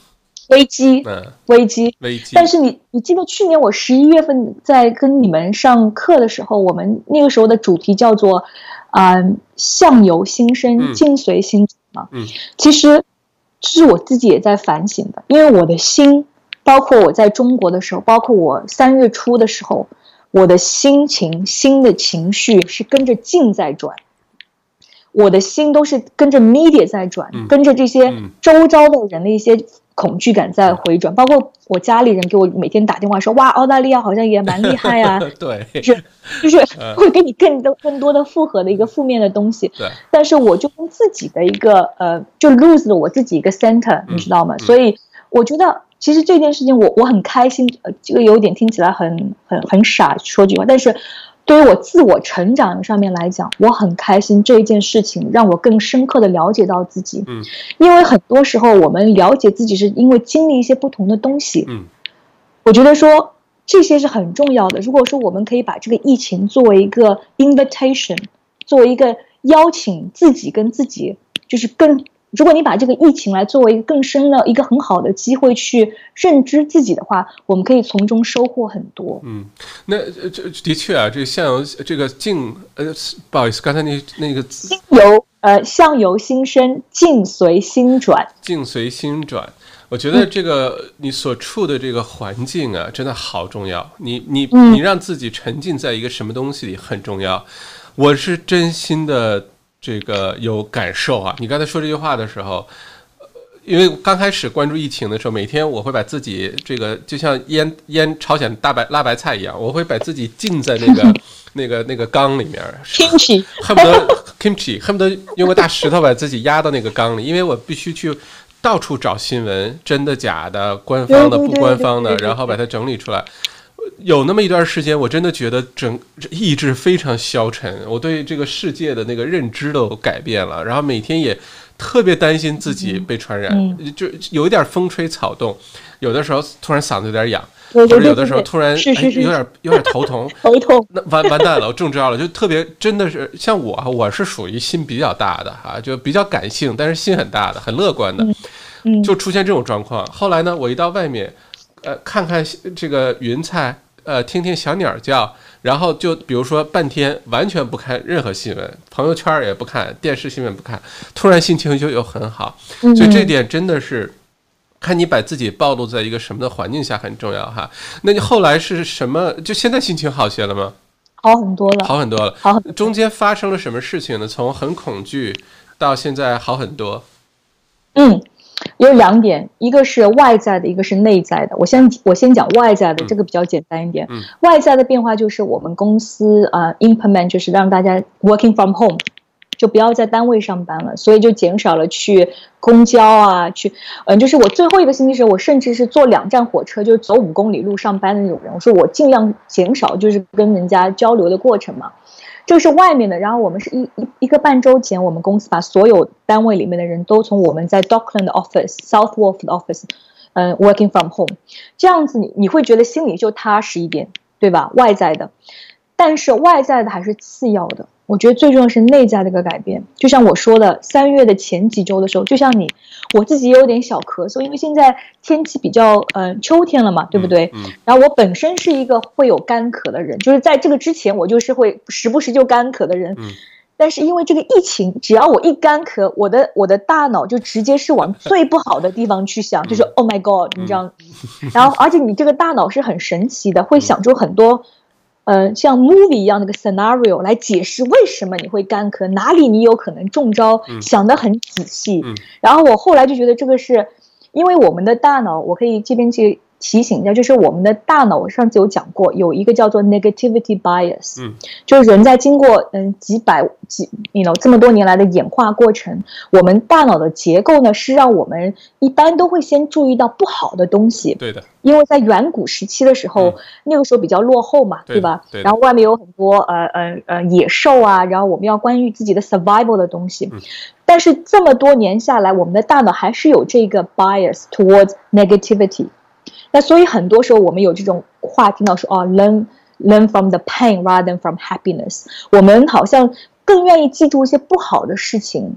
危机，嗯，危机，危机。但是你，你记得去年我十一月份在跟你们上课的时候，我们那个时候的主题叫做啊，相由心生，境随心转嘛。嗯，其实这是我自己也在反省的，因为我的心，包括我在中国的时候，包括我三月初的时候。我的心情、心的情绪是跟着境在转，我的心都是跟着 media 在转，跟着这些周遭的人的一些恐惧感在回转。包括我家里人给我每天打电话说：“哇，澳大利亚好像也蛮厉害呀。”对，就是就是 会给你更多更多的复合的一个负面的东西。对，但是我就用自己的一个呃，就 lose 了我自己一个 center，你知道吗？所以我觉得。其实这件事情我我很开心，呃，这个有点听起来很很很傻，说句话，但是对于我自我成长上面来讲，我很开心这一件事情让我更深刻的了解到自己，嗯，因为很多时候我们了解自己是因为经历一些不同的东西，嗯，我觉得说这些是很重要的。如果说我们可以把这个疫情作为一个 invitation，作为一个邀请自己跟自己，就是更。如果你把这个疫情来作为一个更深的一个很好的机会去认知自己的话，我们可以从中收获很多。嗯，那这的确啊，这个相由这个境呃，不好意思，刚才那那个心由呃相由心生，境随心转。境随心转，我觉得这个你所处的这个环境啊，真的好重要。你你你让自己沉浸在一个什么东西里很重要。我是真心的。这个有感受啊！你刚才说这句话的时候，因为刚开始关注疫情的时候，每天我会把自己这个就像腌腌朝鲜大白辣白菜一样，我会把自己浸在那个 那个那个缸里面，kimchi，恨不得 kimchi，恨不得用个大石头把自己压到那个缸里，因为我必须去到处找新闻，真的假的，官方的不官方的，然后把它整理出来。有那么一段时间，我真的觉得整意志非常消沉，我对这个世界的那个认知都改变了，然后每天也特别担心自己被传染，就有一点风吹草动，有的时候突然嗓子有点痒，或者有的时候突然有点有点头疼，头痛，那完完蛋了，我中招了，就特别真的是像我，我是属于心比较大的哈，就比较感性，但是心很大的，很乐观的，就出现这种状况。后来呢，我一到外面，呃，看看这个云彩。呃，听听小鸟叫，然后就比如说半天完全不看任何新闻，朋友圈也不看，电视新闻不看，突然心情就又很好。所以这点真的是看你把自己暴露在一个什么的环境下很重要哈。那你后来是什么？就现在心情好些了吗？好很多了，好很多了。好，中间发生了什么事情呢？从很恐惧到现在好很多。嗯。有两点，一个是外在的，一个是内在的。我先我先讲外在的，这个比较简单一点。外在的变化就是我们公司啊，implement 就是让大家 working from home，就不要在单位上班了，所以就减少了去公交啊，去嗯，就是我最后一个星期时，我甚至是坐两站火车，就是走五公里路上班的那种人。我说我尽量减少就是跟人家交流的过程嘛。就是外面的，然后我们是一一一个半周前，我们公司把所有单位里面的人都从我们在 Dockland office、South Wharf 的 office，嗯，working from home，这样子你你会觉得心里就踏实一点，对吧？外在的，但是外在的还是次要的。我觉得最重要是内在的一个改变，就像我说的，三月的前几周的时候，就像你，我自己也有点小咳嗽，因为现在天气比较，嗯，秋天了嘛，对不对？嗯。然后我本身是一个会有干咳的人，就是在这个之前，我就是会时不时就干咳的人。嗯。但是因为这个疫情，只要我一干咳，我的我的大脑就直接是往 最不好的地方去想，就是 Oh my God，你知道？然后，而且你这个大脑是很神奇的，会想出很多。呃，像 movie 一样那个 scenario 来解释为什么你会干咳，哪里你有可能中招，想得很仔细。然后我后来就觉得这个是，因为我们的大脑，我可以这边去提醒一下，就是我们的大脑，我上次有讲过，有一个叫做 negativity bias，嗯，就是人在经过嗯几百几，you know 这么多年来的演化过程，我们大脑的结构呢是让我们一般都会先注意到不好的东西，对的，因为在远古时期的时候，那个时候比较落后嘛，对吧？对。然后外面有很多呃呃呃野兽啊，然后我们要关于自己的 survival 的东西，但是这么多年下来，我们的大脑还是有这个 bias towards negativity。那所以很多时候我们有这种话听到说哦，learn learn from the pain rather than from happiness。我们好像更愿意记住一些不好的事情。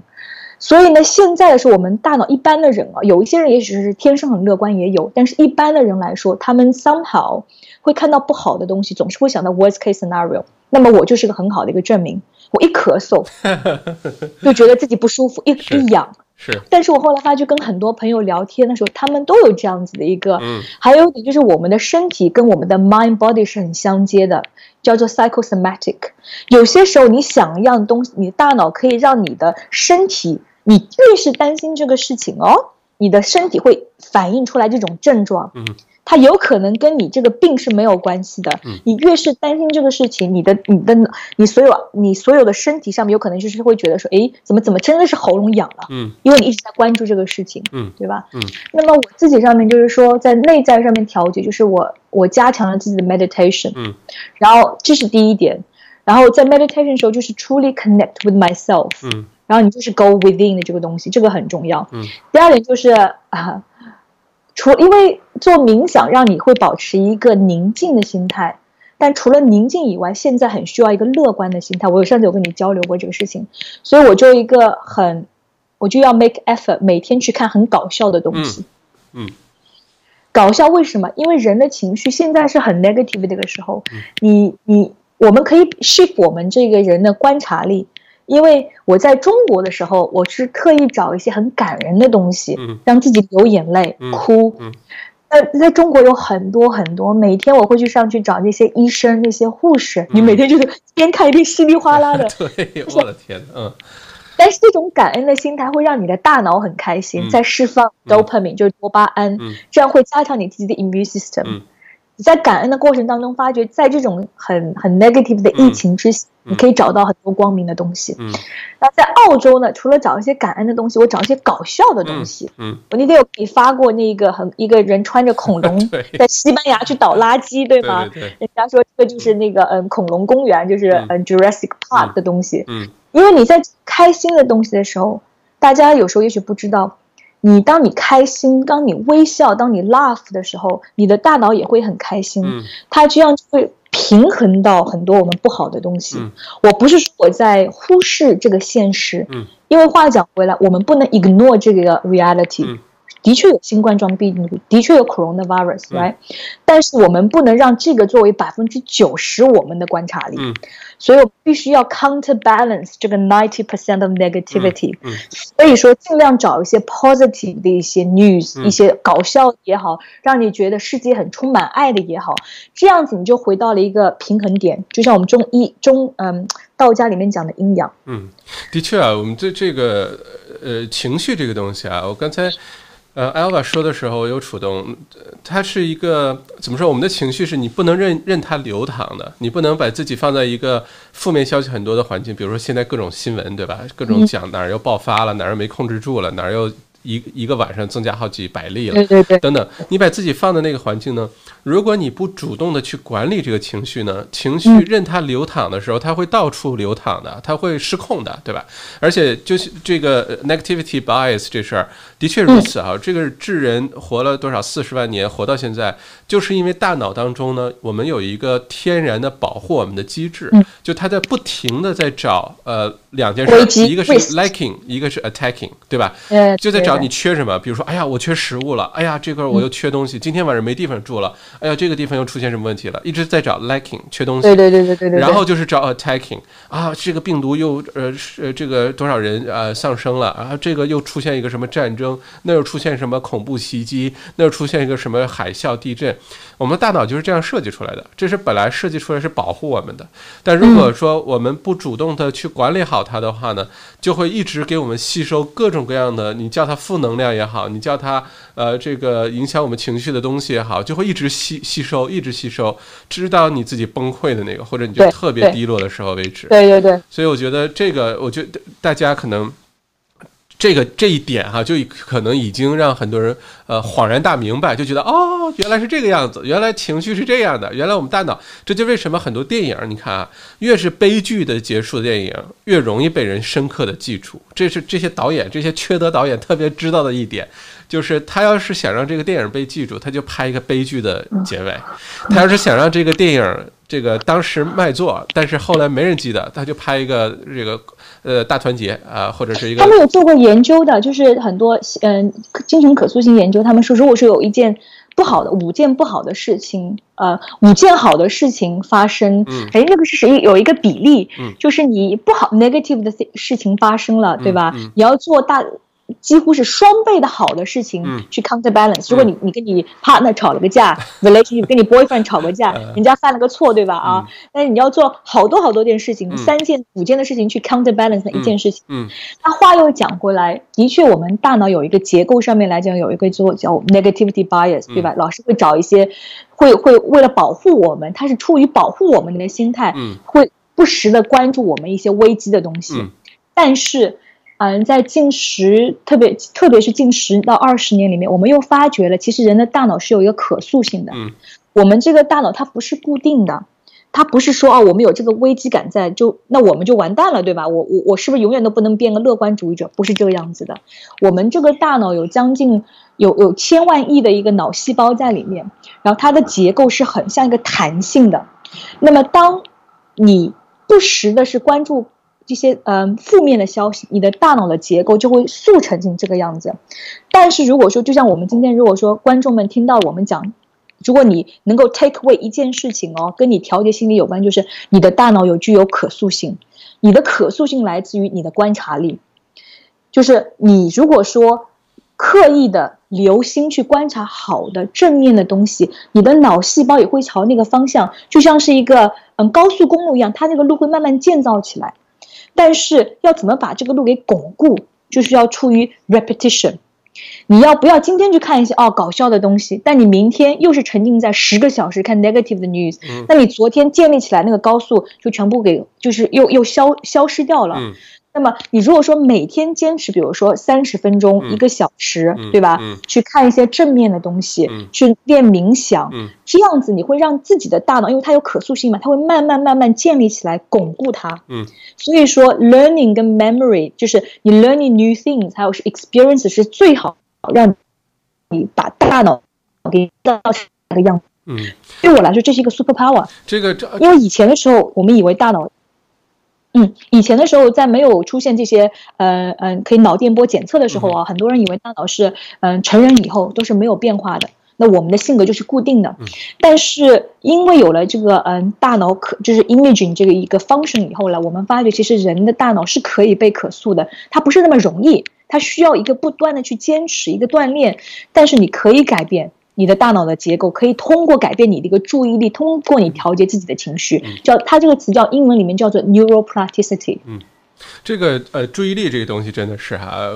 所以呢，现在的是我们大脑一般的人啊，有一些人也许是天生很乐观，也有，但是一般的人来说，他们 somehow 会看到不好的东西，总是会想到 worst case scenario。那么我就是个很好的一个证明。我一咳嗽 就觉得自己不舒服，一一痒。是，但是我后来发觉，跟很多朋友聊天的时候，他们都有这样子的一个，嗯，还有一点就是我们的身体跟我们的 mind body 是很相接的，叫做 psychosomatic。有些时候你想一样东西，你的大脑可以让你的身体，你越是担心这个事情哦，你的身体会反映出来这种症状，嗯。它有可能跟你这个病是没有关系的。你越是担心这个事情，你的、你的、你所有、你所有的身体上面有可能就是会觉得说，哎，怎么怎么真的是喉咙痒了？嗯，因为你一直在关注这个事情，嗯，对吧？嗯，那么我自己上面就是说，在内在上面调节，就是我我加强了自己的 meditation，嗯，然后这是第一点，然后在 meditation 的时候就是 truly connect with myself，嗯，然后你就是 go within 的这个东西，这个很重要。嗯，第二点就是啊。除因为做冥想让你会保持一个宁静的心态，但除了宁静以外，现在很需要一个乐观的心态。我有上次有跟你交流过这个事情，所以我就一个很，我就要 make effort，每天去看很搞笑的东西。嗯，搞笑为什么？因为人的情绪现在是很 negative 这个时候，你你我们可以 shift 我们这个人的观察力。因为我在中国的时候，我是特意找一些很感人的东西，让自己流眼泪、哭。那在中国有很多很多，每天我会去上去找那些医生、那些护士，你每天就是边看一边稀里哗啦的。对，我的天，嗯。但是这种感恩的心态会让你的大脑很开心，在释放 dopamine，就是多巴胺，这样会加强你自己的 immune system。你在感恩的过程当中，发觉在这种很很 negative 的疫情之下，你可以找到很多光明的东西。嗯，那在澳洲呢，除了找一些感恩的东西，我找一些搞笑的东西。嗯，我那天有给你发过那个很一个人穿着恐龙 在西班牙去倒垃圾，对吗？对人家说这个就是那个嗯恐龙公园，就是嗯 Jurassic Park 的东西。嗯，因为你在开心的东西的时候，大家有时候也许不知道。你当你开心，当你微笑，当你 laugh 的时候，你的大脑也会很开心。嗯，它这样就会平衡到很多我们不好的东西。我不是说我在忽视这个现实。嗯，因为话讲回来，我们不能 ignore 这个 reality。嗯。的确有新冠状病毒，的确有 coronavirus，right？但是我们不能让这个作为百分之九十我们的观察力。嗯。所以我必须要 counterbalance 这个 ninety percent of negativity。嗯。所以说，尽量找一些 positive 的一些 news，一些搞笑也好，让你觉得世界很充满爱的也好，这样子你就回到了一个平衡点。就像我们中医中嗯道家里面讲的阴阳。嗯，的确啊，我们对这个呃情绪这个东西啊，我刚才。呃，Alva 说的时候有触动，它是一个怎么说？我们的情绪是你不能任任它流淌的，你不能把自己放在一个负面消息很多的环境，比如说现在各种新闻，对吧？各种讲哪儿又爆发了，哪儿又没控制住了，哪儿又一一个晚上增加好几百例了，对对对，等等。你把自己放在那个环境呢？如果你不主动的去管理这个情绪呢，情绪任它流淌的时候，它会到处流淌的，它会失控的，对吧？而且就是这个 negativity bias 这事儿，的确如此啊。这个智人活了多少四十万年，活到现在，就是因为大脑当中呢，我们有一个天然的保护我们的机制，就它在不停的在找呃两件事，一个是 liking，一个是 attacking，对吧？就在找你缺什么，比如说，哎呀，我缺食物了，哎呀，这块我又缺东西，今天晚上没地方住了。哎呀，这个地方又出现什么问题了？一直在找 lacking 缺东西，对对对对对对。然后就是找 attacking 啊，这个病毒又呃是这个多少人呃丧生了啊？这个又出现一个什么战争？那又出现什么恐怖袭击？那又出现一个什么海啸地震？我们大脑就是这样设计出来的，这是本来设计出来是保护我们的。但如果说我们不主动的去管理好它的话呢，就会一直给我们吸收各种各样的，你叫它负能量也好，你叫它呃这个影响我们情绪的东西也好，就会一直吸吸收，一直吸收，直到你自己崩溃的那个，或者你就特别低落的时候为止。对对对。所以我觉得这个，我觉得大家可能。这个这一点哈，就可能已经让很多人呃恍然大明白，就觉得哦，原来是这个样子，原来情绪是这样的，原来我们大脑，这就为什么很多电影，你看啊，越是悲剧的结束的电影，越容易被人深刻的记住。这是这些导演，这些缺德导演特别知道的一点，就是他要是想让这个电影被记住，他就拍一个悲剧的结尾；他要是想让这个电影这个当时卖座，但是后来没人记得，他就拍一个这个。呃，大团结啊，或者是一个他们有做过研究的，就是很多嗯精神可塑性研究。他们说，如果说有一件不好的五件不好的事情，呃，五件好的事情发生，哎，那个是谁有一个比例，就是你不好 negative 的事情发生了，对吧？你要做大。几乎是双倍的好的事情去 counterbalance。如果你你跟你 partner 吵了个架，relationship 跟你 boyfriend 吵个架，人家犯了个错，对吧？啊，但是你要做好多好多件事情，三件五件的事情去 counterbalance 那一件事情。嗯，那话又讲回来，的确，我们大脑有一个结构上面来讲有一个做叫 negativity bias，对吧？老是会找一些，会会为了保护我们，他是出于保护我们的心态，会不时的关注我们一些危机的东西，但是。嗯，在近十，特别特别是近十到二十年里面，我们又发觉了，其实人的大脑是有一个可塑性的。嗯，我们这个大脑它不是固定的，它不是说哦，我们有这个危机感在，就那我们就完蛋了，对吧？我我我是不是永远都不能变个乐观主义者？不是这个样子的。我们这个大脑有将近有有千万亿的一个脑细胞在里面，然后它的结构是很像一个弹性的。那么当你不时的是关注。这些嗯负面的消息，你的大脑的结构就会速成成这个样子。但是如果说，就像我们今天如果说观众们听到我们讲，如果你能够 take away 一件事情哦，跟你调节心理有关，就是你的大脑有具有可塑性。你的可塑性来自于你的观察力，就是你如果说刻意的留心去观察好的正面的东西，你的脑细胞也会朝那个方向，就像是一个嗯高速公路一样，它那个路会慢慢建造起来。但是要怎么把这个路给巩固，就是要出于 repetition。你要不要今天去看一些哦搞笑的东西，但你明天又是沉浸在十个小时看 negative 的 news，那你昨天建立起来那个高速就全部给就是又又消消失掉了。那么，你如果说每天坚持，比如说三十分钟、一个小时，对吧？去看一些正面的东西，去练冥想，这样子你会让自己的大脑，因为它有可塑性嘛，它会慢慢慢慢建立起来，巩固它。嗯，所以说，learning 跟 memory 就是你 learning new things，还有是 experience 是最好让你把大脑给到那个样子。嗯，对我来说，这是一个 super power。这个这，因为以前的时候，我们以为大脑。嗯，以前的时候，在没有出现这些，呃嗯，可以脑电波检测的时候啊，很多人以为大脑是，嗯，成人以后都是没有变化的。那我们的性格就是固定的。但是因为有了这个，嗯，大脑可就是 imaging 这个一个 function 以后呢，我们发觉其实人的大脑是可以被可塑的，它不是那么容易，它需要一个不断的去坚持一个锻炼，但是你可以改变。你的大脑的结构可以通过改变你的一个注意力，通过你调节自己的情绪，叫它这个词叫英文里面叫做 neuroplasticity。嗯，这个呃注意力这个东西真的是哈，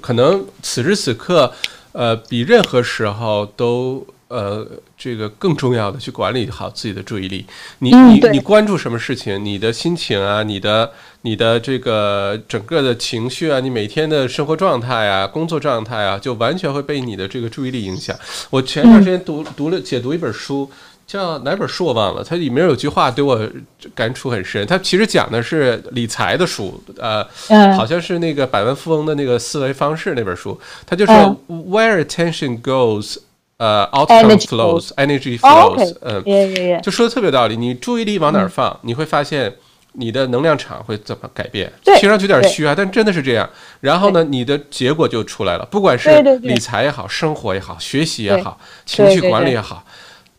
可能此时此刻，呃，比任何时候都。呃，这个更重要的，去管理好自己的注意力。你你你关注什么事情，你的心情啊，你的你的这个整个的情绪啊，你每天的生活状态啊，工作状态啊，就完全会被你的这个注意力影响。我前段时间读读了解读一本书，叫哪本书我忘了，它里面有句话对我感触很深。它其实讲的是理财的书，呃，好像是那个百万富翁的那个思维方式那本书。它就说，Where attention goes。呃，outcome flows，energy flows，嗯，就说的特别道理。你注意力往哪儿放，你会发现你的能量场会怎么改变。听上去有点虚啊，但真的是这样。然后呢，你的结果就出来了。不管是理财也好，生活也好，学习也好，情绪管理也好，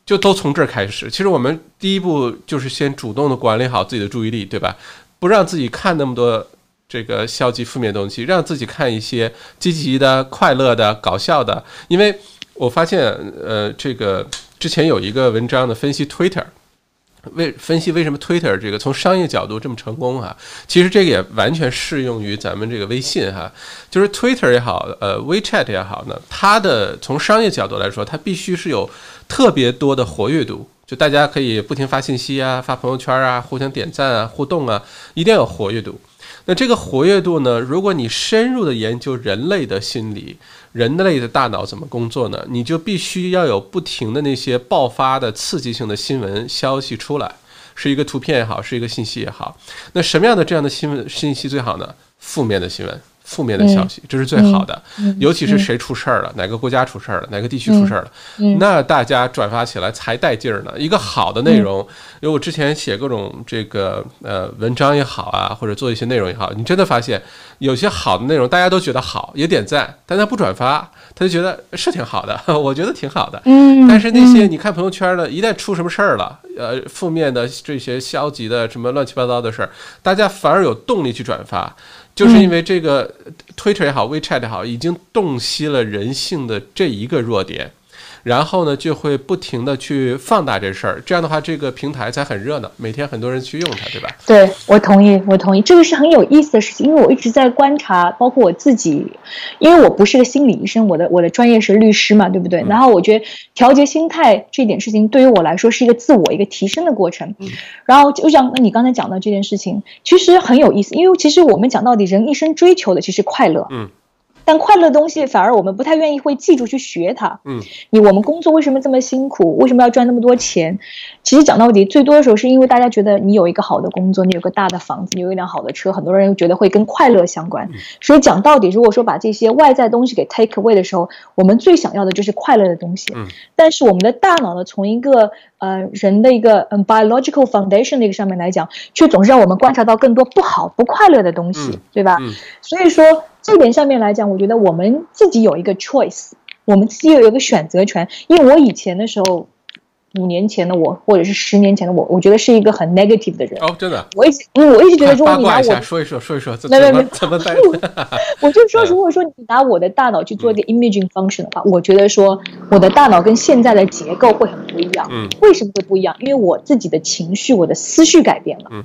就都从这儿开始。其实我们第一步就是先主动的管理好自己的注意力，对吧？不让自己看那么多这个消极负面东西，让自己看一些积极的、快乐的、搞笑的，因为。我发现，呃，这个之前有一个文章的分析 Twitter，为分析为什么 Twitter 这个从商业角度这么成功哈，其实这个也完全适用于咱们这个微信哈，就是 Twitter 也好，呃，WeChat 也好呢，它的从商业角度来说，它必须是有特别多的活跃度，就大家可以不停发信息啊，发朋友圈啊，互相点赞啊，互动啊，一定要有活跃度。那这个活跃度呢，如果你深入的研究人类的心理。人类的大脑怎么工作呢？你就必须要有不停的那些爆发的刺激性的新闻消息出来，是一个图片也好，是一个信息也好。那什么样的这样的新闻信息最好呢？负面的新闻。负面的消息，这是最好的，尤其是谁出事儿了，哪个国家出事儿了，哪个地区出事儿了，那大家转发起来才带劲儿呢。一个好的内容，因为我之前写各种这个呃文章也好啊，或者做一些内容也好，你真的发现有些好的内容，大家都觉得好，也点赞，但他不转发，他就觉得是挺好的，我觉得挺好的。嗯，但是那些你看朋友圈的，一旦出什么事儿了，呃，负面的这些消极的什么乱七八糟的事儿，大家反而有动力去转发。就是因为这个，Twitter 也好，WeChat 也好，已经洞悉了人性的这一个弱点。然后呢，就会不停的去放大这事儿，这样的话，这个平台才很热闹，每天很多人去用它，对吧？对，我同意，我同意，这个是很有意思的事情，因为我一直在观察，包括我自己，因为我不是个心理医生，我的我的专业是律师嘛，对不对？然后我觉得调节心态这点事情，对于我来说是一个自我一个提升的过程。然后就像你刚才讲的这件事情，其实很有意思，因为其实我们讲到底，人一生追求的其实快乐。嗯。但快乐的东西反而我们不太愿意会记住去学它。嗯，你我们工作为什么这么辛苦？为什么要赚那么多钱？其实讲到底，最多的时候是因为大家觉得你有一个好的工作，你有个大的房子，你有一辆好的车，很多人又觉得会跟快乐相关。所以讲到底，如果说把这些外在东西给 take away 的时候，我们最想要的就是快乐的东西。嗯，但是我们的大脑呢，从一个呃人的一个嗯 biological foundation 的一个上面来讲，却总是让我们观察到更多不好、不快乐的东西，对吧？嗯，所以说。这点上面来讲，我觉得我们自己有一个 choice，我们自己有一个选择权。因为我以前的时候，五年前的我，或者是十年前的我，我觉得是一个很 negative 的人。哦，真的。我一直，我一直觉得，如果你拿我说一说，说一说，没没没，怎么 办？我就说，如果说你拿我的大脑去做一个 imaging function 的话，我觉得说我的大脑跟现在的结构会很不一样。嗯。为什么会不一样？因为我自己的情绪，我的思绪改变了。嗯。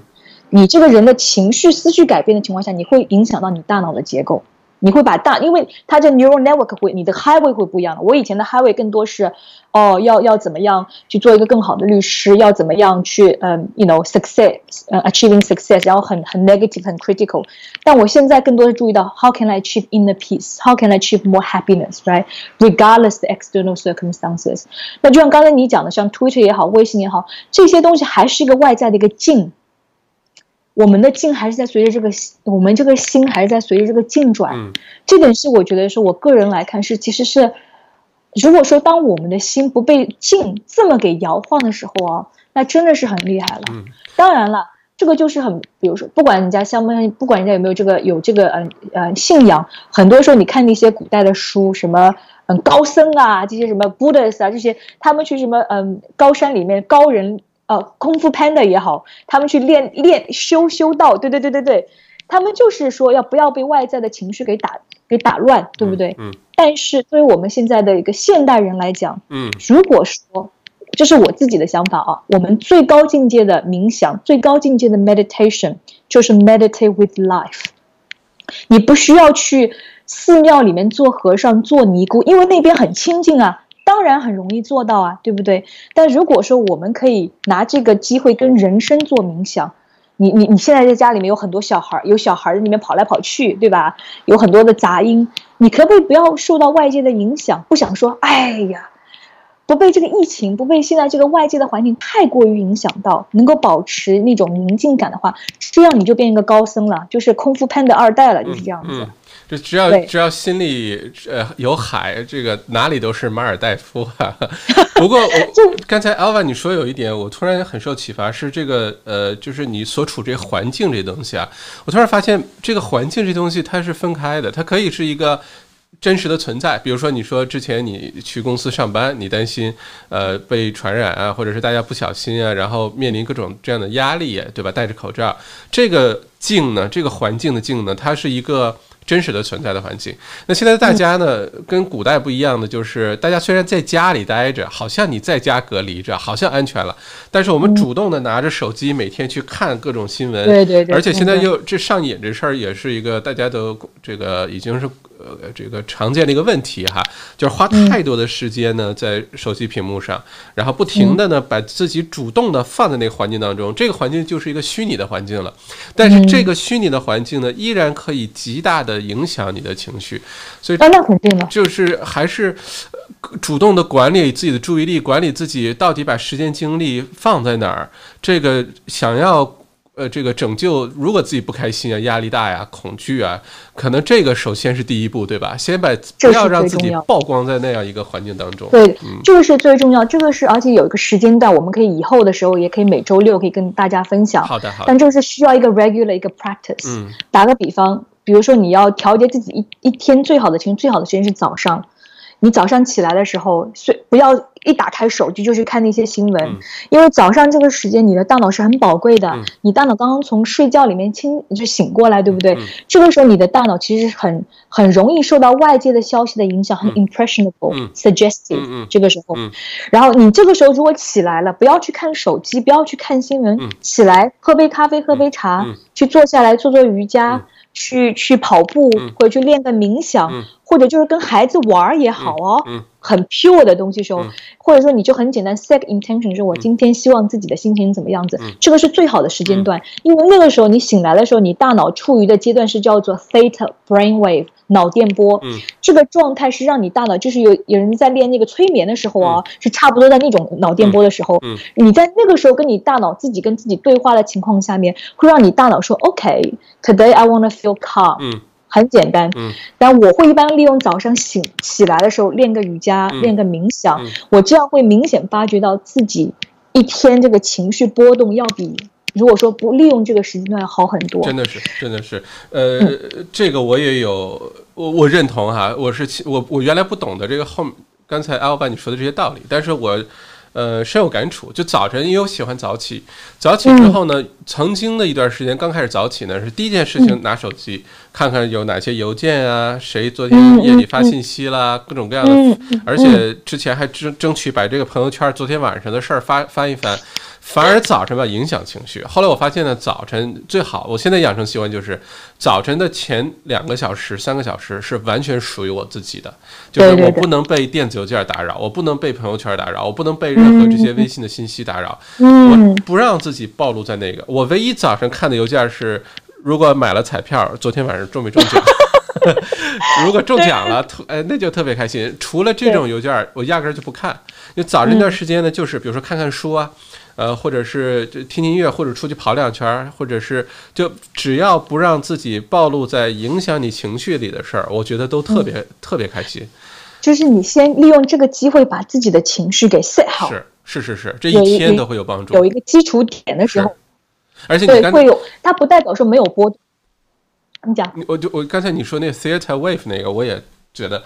你这个人的情绪、思绪改变的情况下，你会影响到你大脑的结构。你会把大，因为它的 neural network 会，你的 highway 会不一样的。我以前的 highway 更多是，哦，要要怎么样去做一个更好的律师，要怎么样去，嗯，you know success，呃，achieving success，然后很很 negative，很 critical。但我现在更多的注意到，how can I achieve inner peace？How can I achieve more happiness？Right？Regardless the external circumstances。那就像刚才你讲的，像 Twitter 也好，微信也好，这些东西还是一个外在的一个境。 我们的境还是在随着这个，我们这个心还是在随着这个境转。嗯，这点是我觉得是，我个人来看是，其实是，如果说当我们的心不被境这么给摇晃的时候啊，那真的是很厉害了。嗯，当然了，这个就是很，比如说，不管人家相不相信，不管人家有没有这个有这个嗯呃信仰，很多时候你看那些古代的书，什么嗯高僧啊，这些什么 Buddhist 啊，这些他们去什么嗯高山里面高人。呃，功夫 panda 也好，他们去练练修修道，对对对对对，他们就是说要不要被外在的情绪给打给打乱，对不对？嗯。但是对于我们现在的一个现代人来讲，嗯，如果说这是我自己的想法啊，我们最高境界的冥想，最高境界的 meditation 就是 meditate with life。你不需要去寺庙里面做和尚做尼姑，因为那边很清静啊。当然很容易做到啊，对不对？但如果说我们可以拿这个机会跟人生做冥想，你你你现在在家里面有很多小孩，有小孩在里面跑来跑去，对吧？有很多的杂音，你可不可以不要受到外界的影响？不想说，哎呀，不被这个疫情，不被现在这个外界的环境太过于影响到，能够保持那种宁静感的话，这样你就变一个高僧了，就是空腹潘的二代了，就是这样子。就只要只要心里呃有海，这个哪里都是马尔代夫。不过我刚才 Alva 你说有一点，我突然很受启发，是这个呃，就是你所处这环境这东西啊。我突然发现，这个环境这东西它是分开的，它可以是一个真实的存在。比如说，你说之前你去公司上班，你担心呃被传染啊，或者是大家不小心啊，然后面临各种这样的压力，对吧？戴着口罩，这个境呢，这个环境的境呢，它是一个。真实的存在的环境。那现在大家呢，跟古代不一样的就是，大家虽然在家里待着，好像你在家隔离着，好像安全了，但是我们主动的拿着手机每天去看各种新闻，对对对，而且现在又这上瘾这事儿也是一个大家都这个已经是。呃，这个常见的一个问题哈，就是花太多的时间呢在手机屏幕上，然后不停的呢把自己主动的放在那个环境当中，这个环境就是一个虚拟的环境了。但是这个虚拟的环境呢，依然可以极大的影响你的情绪，所以那肯定的，就是还是主动的管理自己的注意力，管理自己到底把时间精力放在哪儿，这个想要。呃，这个拯救，如果自己不开心啊、压力大呀、恐惧啊，可能这个首先是第一步，对吧？先把不要让自己曝光在那样一个环境当中。对，这个是最重要。这个是，而且有一个时间段，我们可以以后的时候也可以每周六可以跟大家分享。好的，好的。但这个是需要一个 regular 一个 practice。嗯。打个比方，比如说你要调节自己一一天最好的情绪，最好的时间是早上。你早上起来的时候，睡不要一打开手机就去看那些新闻，因为早上这个时间你的大脑是很宝贵的。你大脑刚刚从睡觉里面清就醒过来，对不对？这个时候你的大脑其实很很容易受到外界的消息的影响，很 impressionable、suggestive。这个时候，然后你这个时候如果起来了，不要去看手机，不要去看新闻，起来喝杯咖啡，喝杯茶，去坐下来做做瑜伽。去去跑步，或者去练个冥想，或者就是跟孩子玩也好哦，很 pure 的东西时候，或者说你就很简单 set intention，是我今天希望自己的心情怎么样子，这个是最好的时间段，因为那个时候你醒来的时候，你大脑处于的阶段是叫做 theta brainwave。脑电波，嗯，这个状态是让你大脑，就是有有人在练那个催眠的时候啊，是差不多在那种脑电波的时候，嗯，你在那个时候跟你大脑自己跟自己对话的情况下面，会让你大脑说，OK，today I wanna feel calm，嗯，很简单，嗯，但我会一般利用早上醒起来的时候练个瑜伽，练个冥想，我这样会明显发觉到自己一天这个情绪波动要比。如果说不利用这个时间段要好很多，真的是，真的是，呃，这个我也有，我我认同哈，我是我我原来不懂的这个后，刚才阿欧巴你说的这些道理，但是我，呃，深有感触。就早晨因为我喜欢早起，早起之后呢，曾经的一段时间刚开始早起呢，是第一件事情拿手机看看有哪些邮件啊，谁昨天夜里发信息啦，各种各样的，而且之前还争争取把这个朋友圈昨天晚上的事儿发翻一翻。反而早晨吧影响情绪。后来我发现呢，早晨最好。我现在养成习惯就是，早晨的前两个小时、三个小时是完全属于我自己的，就是我不能被电子邮件打扰，我不能被朋友圈打扰，我不能被任何这些微信的信息打扰。我不让自己暴露在那个。我唯一早上看的邮件是，如果买了彩票，昨天晚上中没中奖？如果中奖了，特哎那就特别开心。除了这种邮件，我压根儿就不看。因为早晨那段时间呢，就是比如说看看书啊。呃，或者是就听听音乐，或者出去跑两圈，或者是就只要不让自己暴露在影响你情绪里的事儿，我觉得都特别特别开心。就是你先利用这个机会把自己的情绪给 set 好，是是是是，这一天都会有帮助。有一个基础点的时候，而且对会有，它不代表说没有波动。你讲，我就我刚才你说那个 theater wave 那个，我也觉得。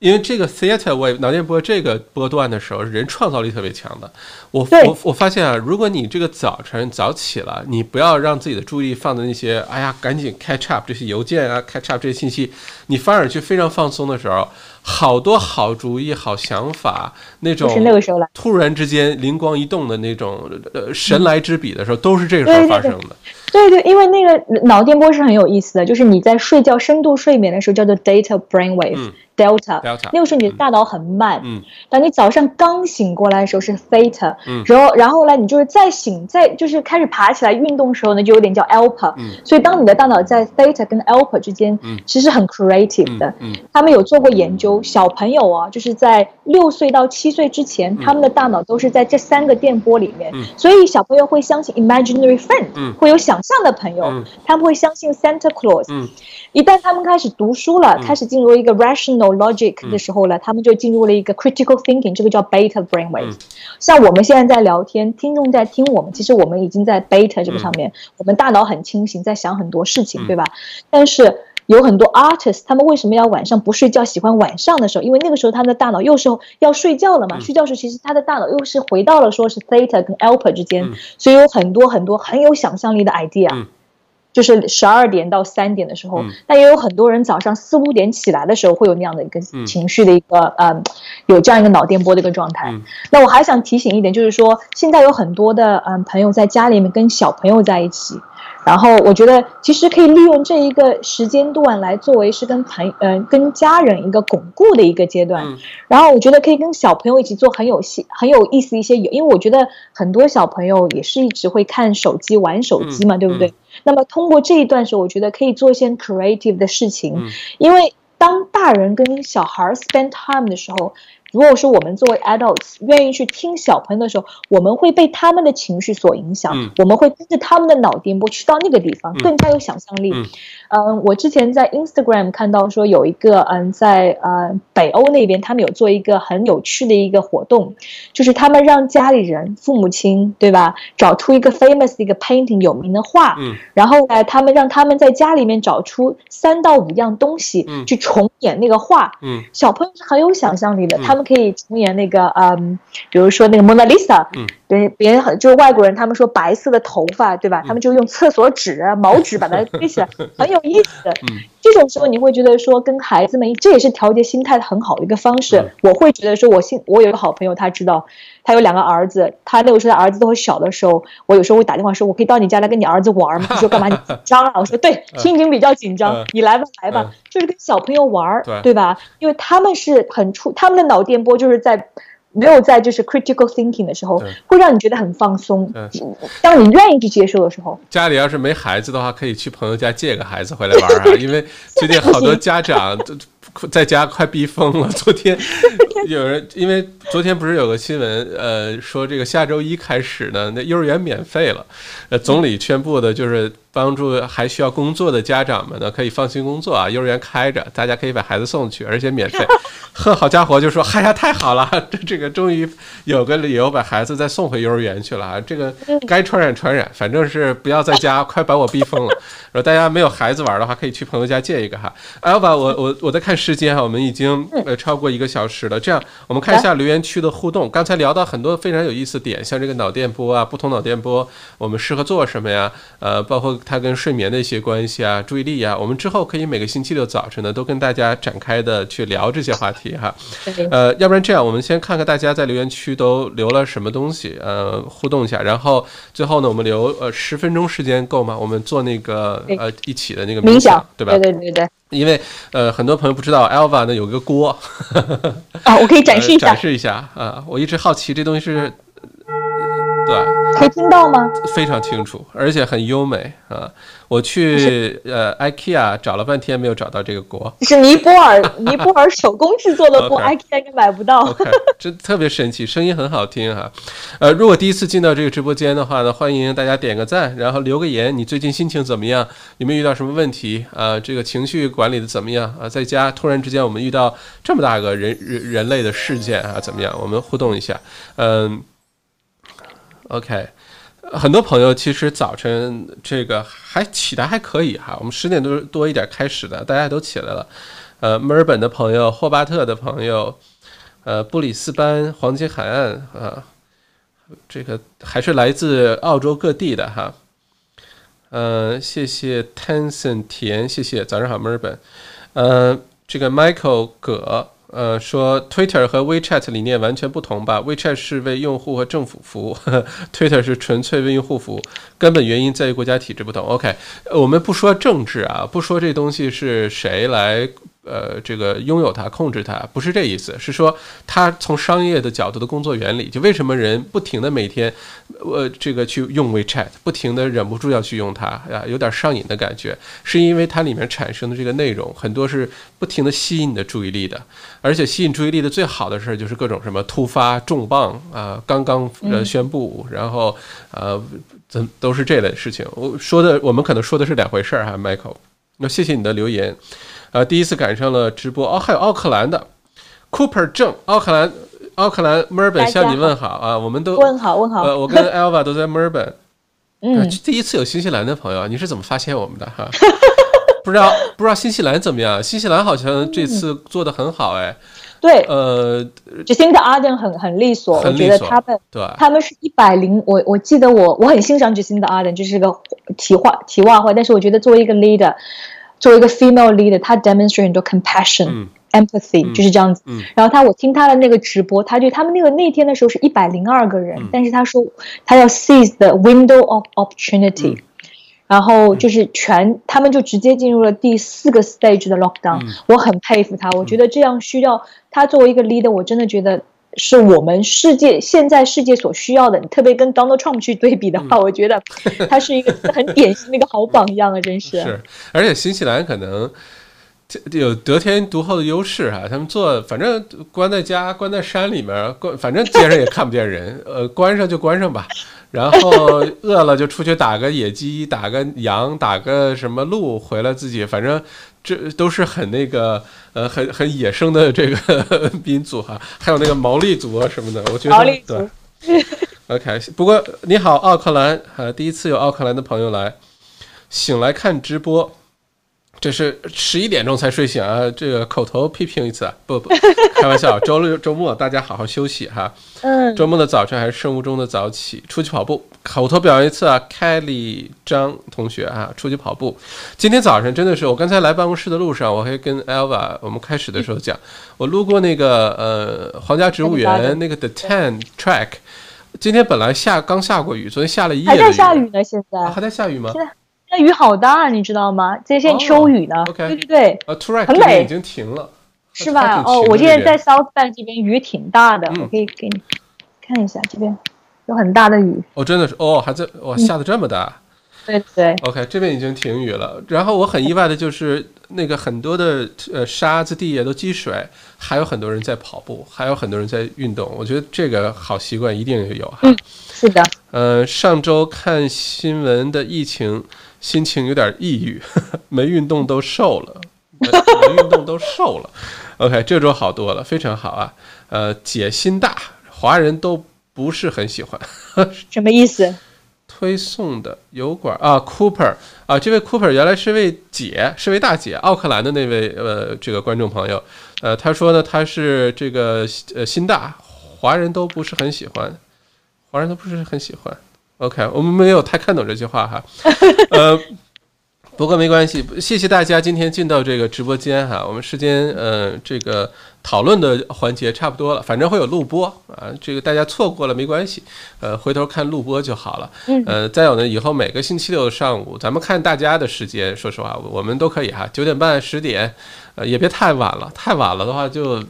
因为这个 theta wave 脑电波这个波段的时候，人创造力特别强的。我我我发现啊，如果你这个早晨早起了，你不要让自己的注意力放在那些，哎呀，赶紧 catch up 这些邮件啊，catch up 这些信息，你反而去非常放松的时候，好多好主意、好想法那种，是那个时候来，突然之间灵光一动的那种，呃，神来之笔的时候，都是这个时候发生的。对对，因为那个脑电波是很有意思的，就是你在睡觉深度睡眠的时候叫做 data brain wave。Delta，那个时候你的大脑很慢。嗯，当你早上刚醒过来的时候是 Theta，嗯，然后然后呢，你就是再醒再就是开始爬起来运动的时候呢，就有点叫 Alpha。嗯，所以当你的大脑在 Theta 跟 Alpha 之间，嗯，其实很 creative 的。嗯，他们有做过研究，小朋友啊，就是在六岁到七岁之前，他们的大脑都是在这三个电波里面。嗯，所以小朋友会相信 imaginary friend，嗯，会有想象的朋友，他们会相信 Santa Claus。嗯，一旦他们开始读书了，开始进入一个 rational。Logic 的时候呢，他们就进入了一个 critical thinking，这个叫 beta brainwave。像我们现在在聊天，听众在听我们，其实我们已经在 beta 这个上面，我们大脑很清醒，在想很多事情，对吧？但是有很多 artists，他们为什么要晚上不睡觉，喜欢晚上的时候？因为那个时候他们的大脑又是要睡觉了嘛，睡觉时其实他的大脑又是回到了说是 theta 跟 alpha 之间，所以有很多很多很有想象力的 idea。就是十二点到三点的时候，但也有很多人早上四五点起来的时候会有那样的一个情绪的一个呃，有这样一个脑电波的一个状态。那我还想提醒一点，就是说现在有很多的嗯朋友在家里面跟小朋友在一起。然后我觉得其实可以利用这一个时间段来作为是跟朋嗯跟家人一个巩固的一个阶段。然后我觉得可以跟小朋友一起做很有戏很有意思一些，因为我觉得很多小朋友也是一直会看手机玩手机嘛，对不对？那么通过这一段时候，我觉得可以做一些 creative 的事情，因为当大人跟小孩 spend time 的时候。如果说我们作为 adults 愿意去听小朋友的时候，我们会被他们的情绪所影响，我们会跟着他们的脑电波去到那个地方，更加有想象力。嗯，我之前在 Instagram 看到说有一个嗯，在呃北欧那边，他们有做一个很有趣的一个活动，就是他们让家里人、父母亲，对吧，找出一个 famous 的一个 painting 有名的画，嗯，然后呢，他们让他们在家里面找出三到五样东西，嗯，去重演那个画，嗯，小朋友是很有想象力的，他们可以重演那个嗯，比如说那个蒙娜丽莎，嗯。别别人很就是外国人，他们说白色的头发，对吧？他们就用厕所纸啊、毛纸把它堆起来，很有意思。嗯，这种时候你会觉得说，跟孩子们，这也是调节心态很好的一个方式。我会觉得说，我心我有一个好朋友，他知道他有两个儿子，他那个时候他儿子都很小的时候，我有时候会打电话说，我可以到你家来跟你儿子玩吗？他说干嘛？你紧张啊？我说对，心情比较紧张，你来吧，来吧，就是跟小朋友玩，对吧？因为他们是很出，他们的脑电波就是在。没有在就是 critical thinking 的时候，会让你觉得很放松。当你愿意去接受的时候，家里要是没孩子的话，可以去朋友家借个孩子回来玩啊。因为最近好多家长都在家快逼疯了。昨天有人因为昨天不是有个新闻，呃，说这个下周一开始呢，那幼儿园免费了。呃，总理宣布的就是。帮助还需要工作的家长们呢，可以放心工作啊！幼儿园开着，大家可以把孩子送去，而且免费。呵，好家伙，就说哎呀，太好了，这这个终于有个理由把孩子再送回幼儿园去了啊！这个该 传染传染，反正是不要在家，快把我逼疯了。说大家没有孩子玩的话，可以去朋友家借一个哈。Alva，我我我在看时间哈，我们已经呃超过一个小时了。这样，我们看一下留言区的互动。刚才聊到很多非常有意思点，像这个脑电波啊，不同脑电波，我们适合做什么呀？呃，包括。它跟睡眠的一些关系啊，注意力啊，我们之后可以每个星期六早晨呢，都跟大家展开的去聊这些话题哈。呃，要不然这样，我们先看看大家在留言区都留了什么东西，呃，互动一下，然后最后呢，我们留呃十分钟时间够吗？我们做那个呃一起的那个冥想，对吧？对对对对。因为呃，很多朋友不知道，Alva 呢有个锅啊，我可以展示一下，展示一下啊，我一直好奇这东西是。对，可以听到吗？非常清楚，而且很优美啊！我去呃 IKEA 找了半天，没有找到这个锅。是尼泊尔 尼泊尔手工制作的锅，IKEA 应该买不到。真特别神奇，声音很好听哈。呃，如果第一次进到这个直播间的话呢，欢迎大家点个赞，然后留个言，你最近心情怎么样？有没有遇到什么问题啊？这个情绪管理的怎么样啊？在家突然之间我们遇到这么大个人人人类的事件啊，怎么样？我们互动一下，嗯。OK，很多朋友其实早晨这个还起的还可以哈，我们十点多多一点开始的，大家都起来了。呃，墨尔本的朋友、霍巴特的朋友、呃，布里斯班、黄金海岸啊，这个还是来自澳洲各地的哈。嗯，谢谢 Tenson 田，谢谢早上好墨尔本。呃，这个 Michael 葛。呃，说 Twitter 和 WeChat 理念完全不同吧？WeChat 是为用户和政府服务，Twitter 是纯粹为用户服务，根本原因在于国家体制不同。OK，我们不说政治啊，不说这东西是谁来。呃，这个拥有它、控制它，不是这意思，是说它从商业的角度的工作原理，就为什么人不停的每天，呃，这个去用 WeChat，不停的忍不住要去用它啊，有点上瘾的感觉，是因为它里面产生的这个内容很多是不停的吸引你的注意力的，而且吸引注意力的最好的事儿就是各种什么突发重磅啊，刚刚呃宣布，然后呃，怎都是这类事情。我说的，我们可能说的是两回事儿哈，Michael。那谢谢你的留言。呃，第一次赶上了直播哦，还有奥克兰的 Cooper 正，奥克兰，奥克兰墨尔本向你问好啊，我们都问好问好。呃，我跟 Elva 都在墨尔本，嗯，第一次有新西兰的朋友，你是怎么发现我们的哈？不知道不知道新西兰怎么样？新西兰好像这次做的很好哎。对，呃，Jacinda Ardern 很很利索，我觉得他们对他们是一百零，我我记得我我很欣赏 Jacinda Ardern，就是个题话题外话，但是我觉得作为一个 leader，作为一个 female leader，她 demonstrate 很多 compassion。Empathy 就是这样子，然后她我听她的那个直播，她就他们那个那天的时候是一百零二个人，但是她说她要 seize the window of opportunity，然后就是全他们就直接进入了第四个 stage 的 lockdown，我很佩服他，我觉得这样需要他作为一个 leader，我真的觉得是我们世界现在世界所需要的，你特别跟 Donald Trump 去对比的话，我觉得他是一个很典型的一个好榜样啊，真是。是，而且新西兰可能。有得天独厚的优势哈，他们做反正关在家，关在山里面，关反正街上也看不见人，呃，关上就关上吧。然后饿了就出去打个野鸡，打个羊，打个什么鹿，回来自己反正这都是很那个呃很很野生的这个 民族哈，还有那个毛利族啊什么的，我觉得对。OK，不过你好奥克兰，呃，第一次有奥克兰的朋友来，醒来看直播。这是十一点钟才睡醒啊！这个口头批评一次啊，不不，开玩笑。周六周末大家好好休息哈。嗯。周末的早晨还是生物钟的早起，出去跑步。口头表扬一次啊，Kelly 张同学啊，出去跑步。今天早晨真的是，我刚才来办公室的路上，我还跟 Elva 我们开始的时候讲，我路过那个呃皇家植物园那个 The Ten Track，今天本来下刚下过雨，昨天下了一夜的雨。还在下雨呢，现在。还在下雨吗？现在。那雨好大，你知道吗？这些秋雨呢？对对对，呃，突然很美，已经停了，是吧？哦，我现在在 South Bank 这边雨挺大的，我可以给你看一下，这边有很大的雨。哦，真的是哦，还在哇，下的这么大。对对。OK，这边已经停雨了。然后我很意外的就是那个很多的呃沙子地也都积水，还有很多人在跑步，还有很多人在运动。我觉得这个好习惯一定有哈。嗯，是的。呃，上周看新闻的疫情。心情有点抑郁，没运动都瘦了，没运动都瘦了。OK，这周好多了，非常好啊。呃，姐心大，华人都不是很喜欢，什么意思？推送的油管啊，Cooper 啊，这位 Cooper 原来是位姐，是位大姐，奥克兰的那位呃这个观众朋友，呃，他说呢，他是这个呃心大，华人都不是很喜欢，华人都不是很喜欢。OK，我们没有太看懂这句话哈，呃，不过没关系，谢谢大家今天进到这个直播间哈，我们时间呃这个讨论的环节差不多了，反正会有录播啊，这个大家错过了没关系，呃，回头看录播就好了，呃，再有呢，以后每个星期六上午咱们看大家的时间，说实话我们都可以哈，九点半十点，呃，也别太晚了，太晚了的话就。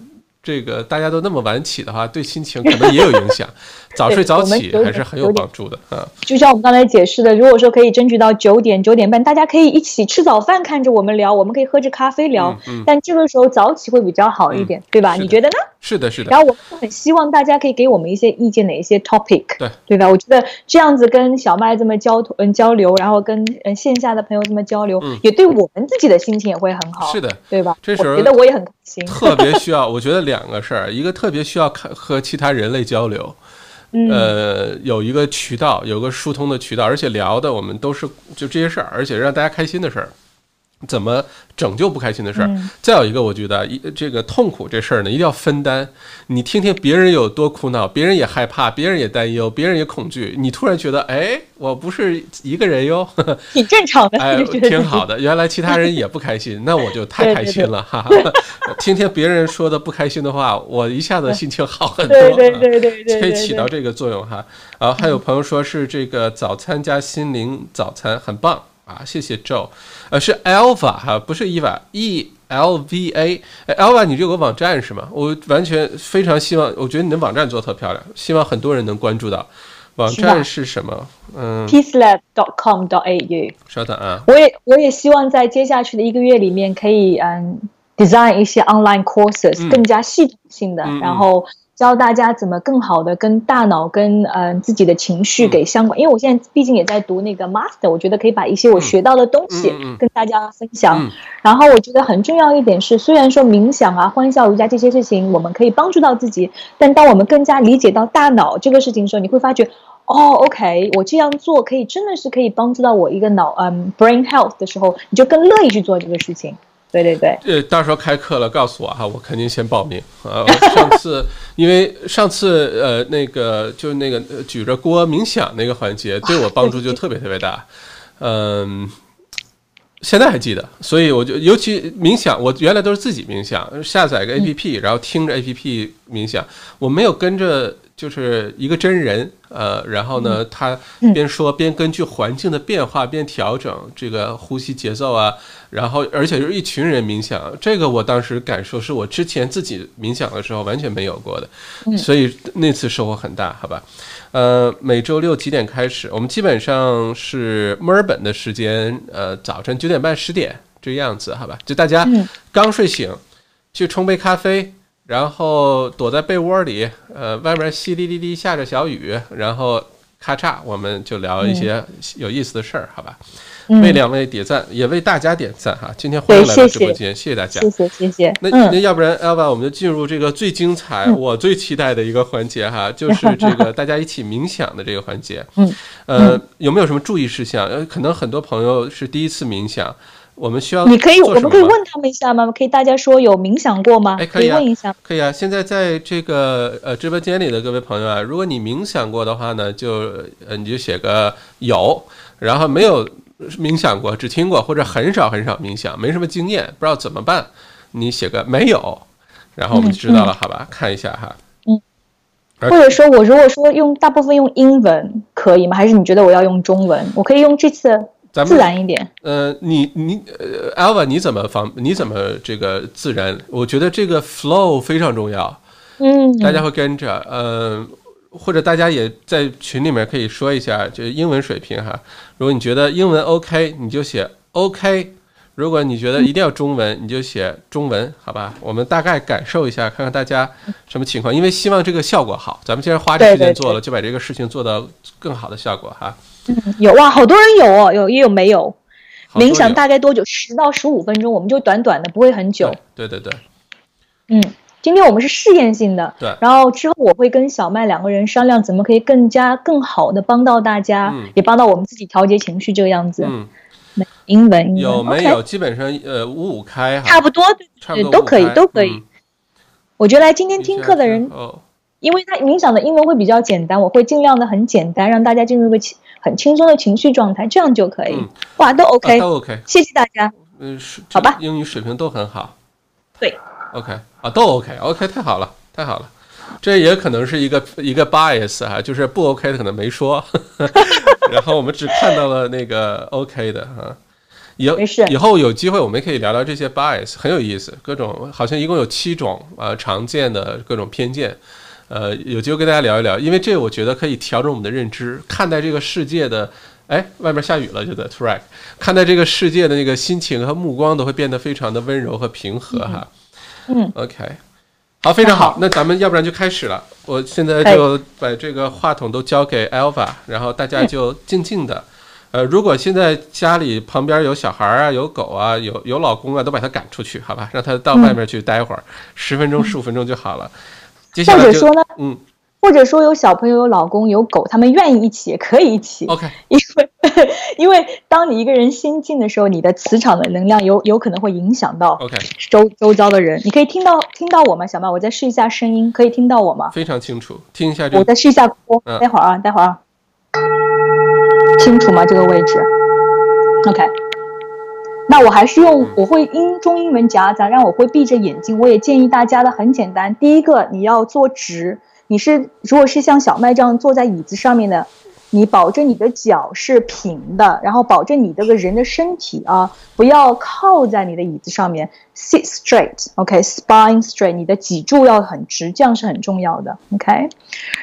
这个大家都那么晚起的话，对心情可能也有影响。早睡早起还是很有帮助的嗯。就像我们刚才解释的，如果说可以争取到九点九点半，大家可以一起吃早饭，看着我们聊，我们可以喝着咖啡聊。嗯但这个时候早起会比较好一点，对吧？你觉得呢？是的，是的。然后我很希望大家可以给我们一些意见，哪一些 topic？对，对吧？我觉得这样子跟小麦这么交嗯交流，然后跟嗯线下的朋友这么交流，也对我们自己的心情也会很好。是的，对吧？这时候觉得我也很开心。特别需要，我觉得两个事儿，一个特别需要看和其他人类交流，呃，有一个渠道，有个疏通的渠道，而且聊的我们都是就这些事儿，而且让大家开心的事儿。怎么拯救不开心的事儿？再有一个，我觉得一这个痛苦这事儿呢，一定要分担。你听听别人有多苦恼，别人也害怕，别人也担忧，别人也恐惧。你突然觉得，哎，我不是一个人哟，挺正常的，哎，挺好的。原来其他人也不开心，那我就太开心了哈哈。听听别人说的不开心的话，我一下子心情好很多，对对对对，可以起到这个作用哈。然后，还有朋友说是这个早餐加心灵早餐很棒。啊，谢谢 Joe，呃，是 Alpha 哈，不是 Eva，E L V A，哎，Alpha，你这有个网站是吗？我完全非常希望，我觉得你的网站做特漂亮，希望很多人能关注到。网站是什么？嗯，peacelab.com.au。稍等啊，我也我也希望在接下去的一个月里面可以嗯 design 一些 online courses，更加系统性的，然后。教大家怎么更好的跟大脑、跟嗯自己的情绪给相关，因为我现在毕竟也在读那个 master，我觉得可以把一些我学到的东西跟大家分享。然后我觉得很重要一点是，虽然说冥想啊、欢笑瑜伽这些事情我们可以帮助到自己，但当我们更加理解到大脑这个事情的时候，你会发觉，哦，OK，我这样做可以真的是可以帮助到我一个脑嗯 brain health 的时候，你就更乐意去做这个事情。对对对。呃，到时候开课了，告诉我哈，我肯定先报名啊。上次 因为上次呃那个就那个举着锅冥想那个环节，对我帮助就特别特别大。嗯，现在还记得，所以我就尤其冥想，我原来都是自己冥想，下载个 A P P，然后听着 A P P 冥想，我没有跟着。就是一个真人，呃，然后呢，他边说边根据环境的变化边调整这个呼吸节奏啊，然后而且就是一群人冥想，这个我当时感受是我之前自己冥想的时候完全没有过的，所以那次收获很大，好吧？呃，每周六几点开始？我们基本上是墨尔本的时间，呃，早晨九点半十点这样子，好吧？就大家刚睡醒，去冲杯咖啡。然后躲在被窝里，呃，外面淅沥沥沥下着小雨，然后咔嚓，我们就聊一些有意思的事儿，好吧？为两位点赞，也为大家点赞哈！今天欢迎来到直播间，谢谢大家，谢谢谢谢。那那要不然，Alva，我们就进入这个最精彩、我最期待的一个环节哈，就是这个大家一起冥想的这个环节。嗯，呃，有没有什么注意事项？呃，可能很多朋友是第一次冥想。我们需要你可以，我们可以问他们一下吗？可以大家说有冥想过吗？哎，可以问一下。可以啊，现在在这个呃直播间里的各位朋友啊，如果你冥想过的话呢，就呃你就写个有，然后没有冥想过，只听过或者很少很少冥想，没什么经验，不知道怎么办，你写个没有，然后我们就知道了，好吧？看一下哈。嗯。或者说我如果说用大部分用英文可以吗？还是你觉得我要用中文？我可以用这次。自然一点。呃，你你呃，Alva，你怎么方？你怎么这个自然？我觉得这个 flow 非常重要。嗯，大家会跟着，呃，或者大家也在群里面可以说一下，就英文水平哈。如果你觉得英文 OK，你就写 OK；如果你觉得一定要中文，你就写中文，好吧？我们大概感受一下，看看大家什么情况，因为希望这个效果好。咱们既然花这时间做了，就把这个事情做到更好的效果哈。嗯，有哇，好多人有哦，有也有没有。冥想大概多久？十到十五分钟，我们就短短的，不会很久。对对对。嗯，今天我们是试验性的。对。然后之后我会跟小麦两个人商量，怎么可以更加更好的帮到大家，也帮到我们自己调节情绪这个样子。嗯。英文有没有？基本上呃五五开哈。差不多，差不多都可以，都可以。我觉得来今天听课的人。哦。因为他冥想的英文会比较简单，我会尽量的很简单，让大家进入一个轻很轻松的情绪状态，这样就可以。哇，都 OK，都 OK，谢谢大家。嗯，是好吧，英语水平都很好。对，OK 啊，都 OK，OK，太好了，太好了。这也可能是一个一个 bias 哈，就是不 OK 的可能没说，然后我们只看到了那个 OK 的啊。以后，以后有机会我们可以聊聊这些 bias，很有意思，各种好像一共有七种啊常见的各种偏见。呃，有机会跟大家聊一聊，因为这我觉得可以调整我们的认知，看待这个世界的。哎，外面下雨了，就在 t r a c k 看待这个世界的那个心情和目光都会变得非常的温柔和平和哈。嗯，OK，好，非常好，那咱们要不然就开始了。我现在就把这个话筒都交给 Alpha，然后大家就静静的。呃，如果现在家里旁边有小孩啊，有狗啊，有有老公啊，都把他赶出去，好吧，让他到外面去待会儿，十分钟、十五分钟就好了。或者说呢，嗯，或者说有小朋友、有老公、有狗，他们愿意一起也可以一起。OK，因为 因为当你一个人心静的时候，你的磁场的能量有有可能会影响到 OK 周周遭的人。你可以听到听到我吗，小曼？我再试一下声音，可以听到我吗？非常清楚，听一下这。我再试一下播，待会儿啊，待会儿啊，清楚吗？这个位置？OK。那我还是用我会英中英文夹杂，让我会闭着眼睛。我也建议大家的很简单，第一个你要坐直，你是如果是像小麦这样坐在椅子上面的。你保证你的脚是平的，然后保证你这个人的身体啊，不要靠在你的椅子上面，sit straight，OK，spine straight，你的脊柱要很直，这样是很重要的，OK。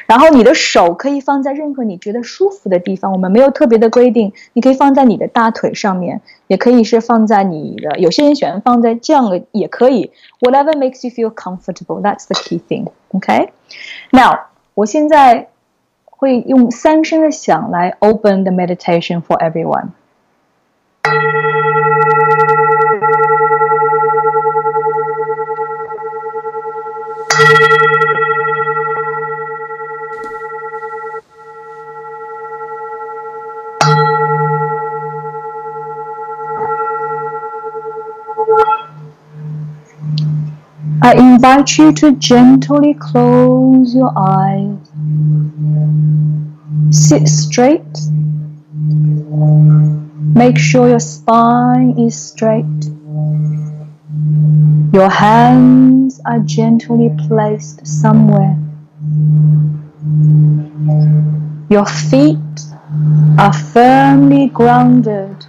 然后你的手可以放在任何你觉得舒服的地方，我们没有特别的规定，你可以放在你的大腿上面，也可以是放在你的，有些人喜欢放在这样的也可以，whatever makes you feel comfortable，that's the key thing，OK。Now，我现在。会用三声的响来 open the meditation for everyone。 I invite you to gently close your eyes. Sit straight. Make sure your spine is straight. Your hands are gently placed somewhere. Your feet are firmly grounded,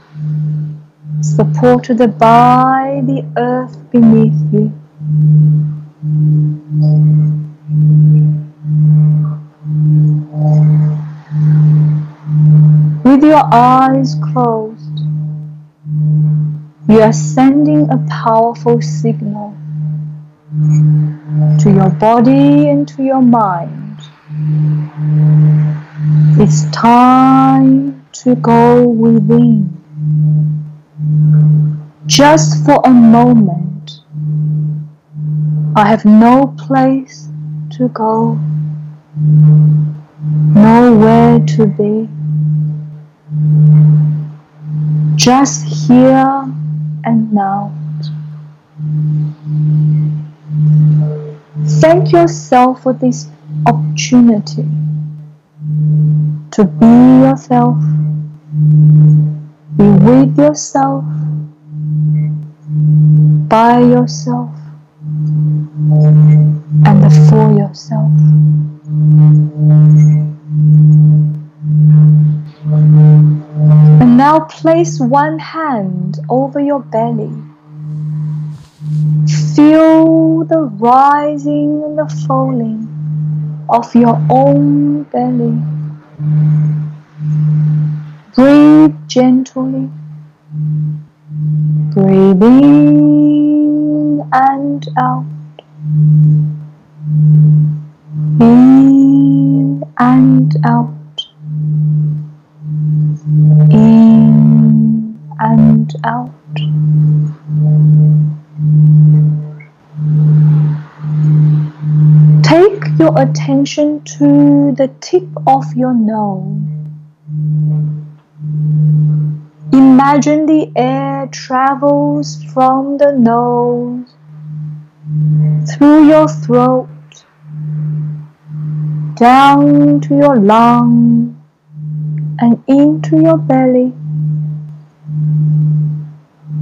supported by the earth beneath you. Your eyes closed, you are sending a powerful signal to your body and to your mind. It's time to go within. Just for a moment, I have no place to go, nowhere to be. Just here and now. Thank yourself for this opportunity to be yourself, be with yourself, by yourself, and for yourself. Now place one hand over your belly. Feel the rising and the falling of your own belly. Breathe gently. Breathe in and out. In and out. Your attention to the tip of your nose. Imagine the air travels from the nose through your throat down to your lungs and into your belly.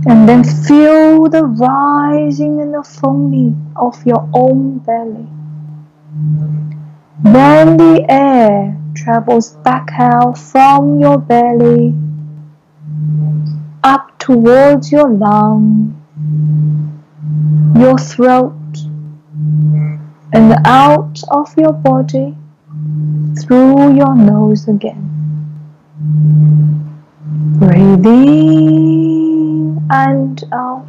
And then feel the rising and the foaming of your own belly. Then the air travels back out from your belly up towards your lung, your throat, and out of your body through your nose again. Breathe in and out.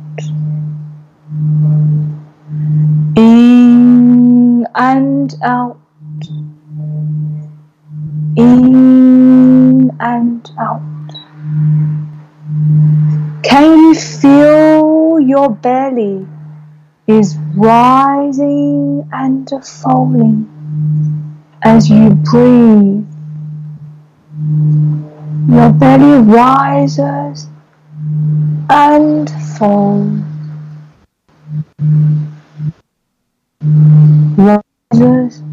In and out. In and out. Can you feel your belly is rising and falling as you breathe? Your belly rises and falls. Rises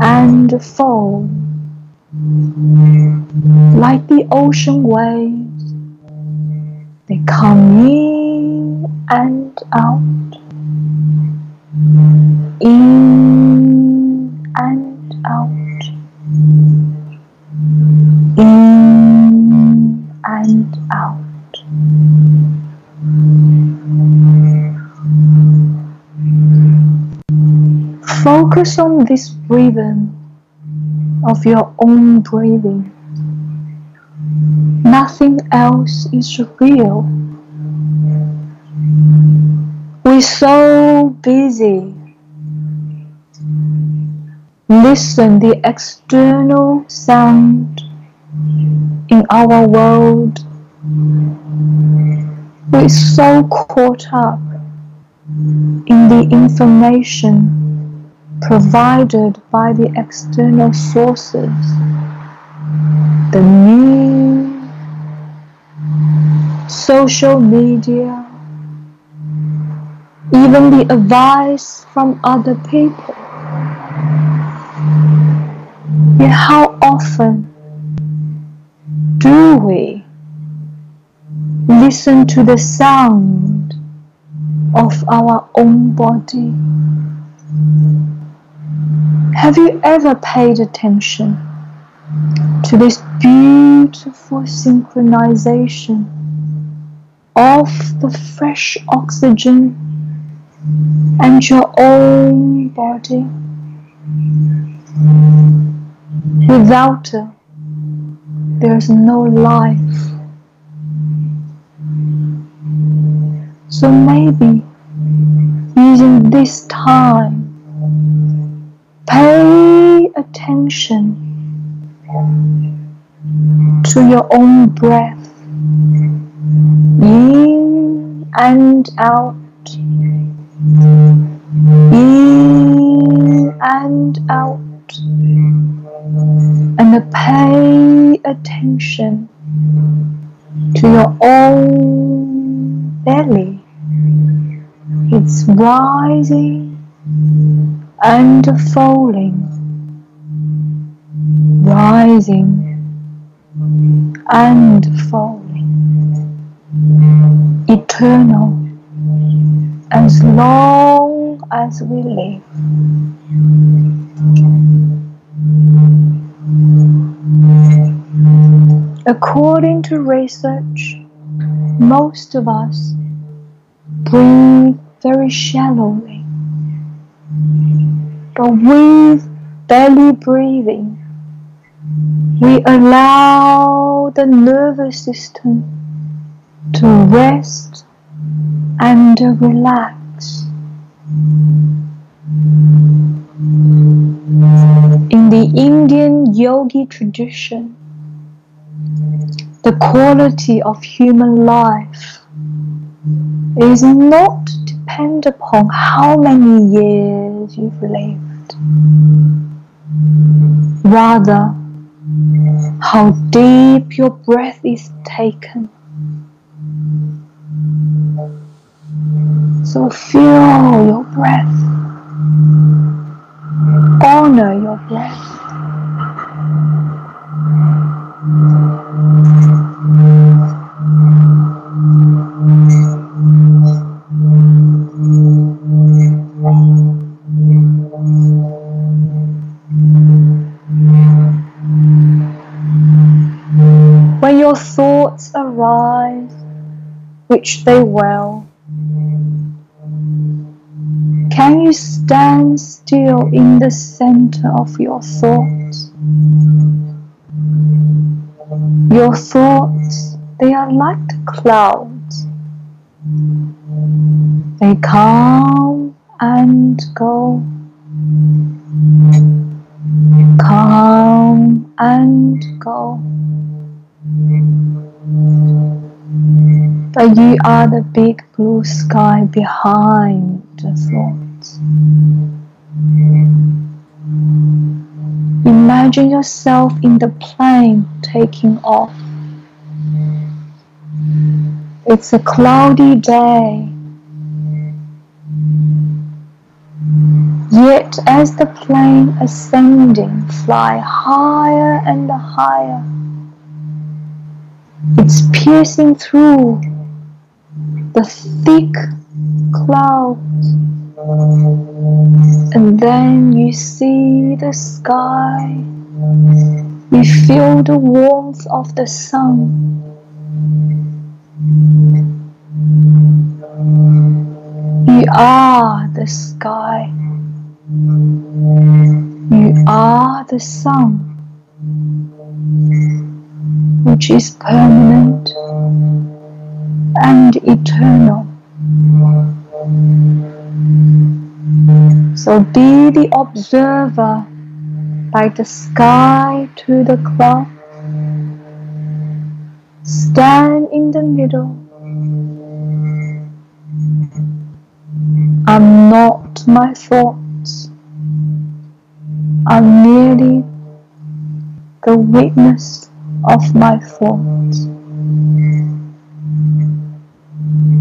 and falls like the ocean waves. They come in and out, in and out, in and out. Focus on this rhythm of your own breathing. Nothing else is real. We're so busy. Listen the external sound in our world. We're so caught up in the information provided by the external sources, the news, social media, even the advice from other people. Yet how often do we listen to the sound of our own body? Have you ever paid attention to this beautiful synchronization of the fresh oxygen and your own body? Without it, there's no life. So maybe using this time, pay attention to your own breath. In and out, in and out. And pay attention to your own belly. It's rising and falling, rising and falling, eternal as long as we live. According to research, most of us breathe very shallowly. But with belly breathing, we allow the nervous system to rest and relax. In the Indian yogi tradition, the quality of human life is not depend upon how many years you've lived. Rather, how deep your breath is taken. So feel your breath. Honor your breath. Which they will, can you stand still in the center of your thoughts? Your thoughts, they are like the clouds. They come and go. Come and But you are the big blue sky behind the thoughts. Imagine yourself in the plane taking off. It's a cloudy day. Yet as the plane ascending fly higher and higher, it's piercing through the thick clouds. And then you see the sky. You feel the warmth of the sun. You are the sky. You are the sun which is permanent and eternal. The observer like the sky to the cloud. Stand in the middle. I'm not my thoughts. I'm merely the witness of my thoughts.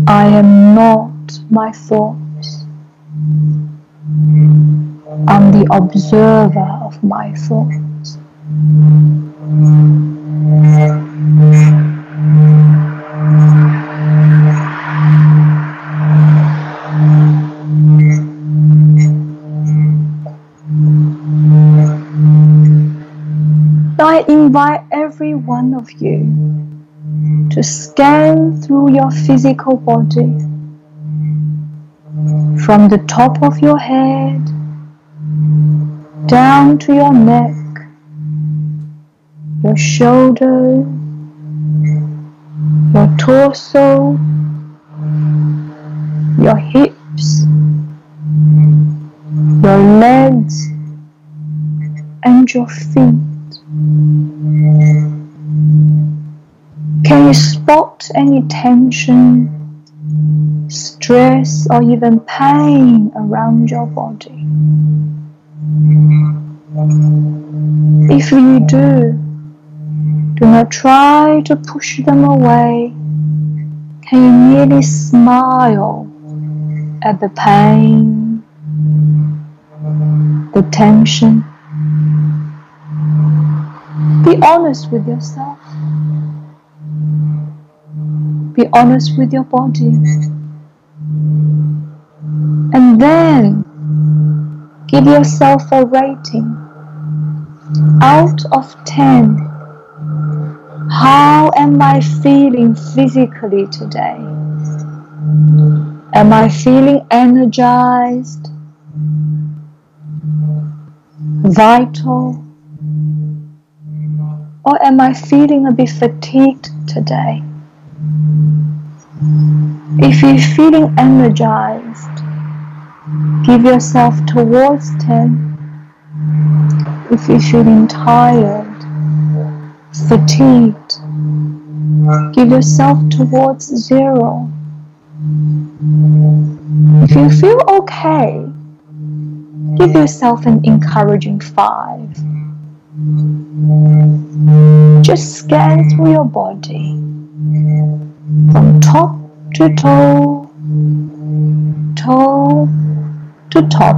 I am not my thoughts. The observer of my thoughts. I invite every one of you to scan through your physical body from the top of your head down to your neck, your shoulders, your torso, your hips, your legs, and your feet. Can you spot any tension, stress, or even pain around your body? If you do, do not try to push them away. Can you merely smile at the pain, the tension? Be honest with yourself. Be honest with your body. And then give yourself a rating out of 10. How am I feeling physically today? Am I feeling energized? Vital? Or am I feeling a bit fatigued today? If you're feeling energized, give yourself towards 10. If you're feeling tired, fatigued, give yourself towards 0. If you feel okay, give yourself an encouraging 5. Just scan through your body from top to toe, toe to top.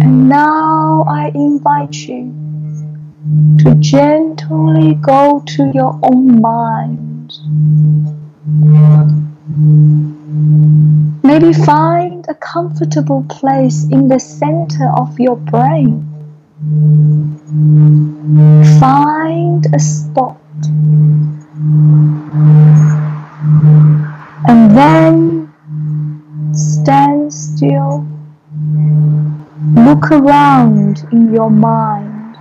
And now I invite you to gently go to your own mind. Maybe find a comfortable place in the center of your brain. Find a spot. And then stand still. Look around in your mind.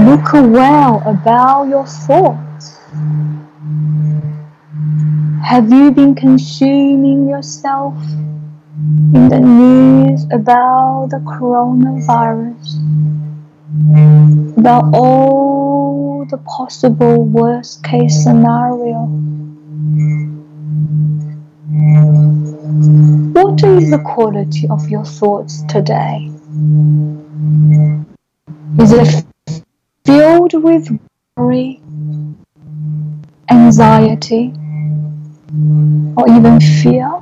Look well about your thoughts. Have you been consuming yourself in the news about the coronavirus? About all the possible worst case scenario? What is the quality of your thoughts today? Is it filled with worry, anxiety, or even fear?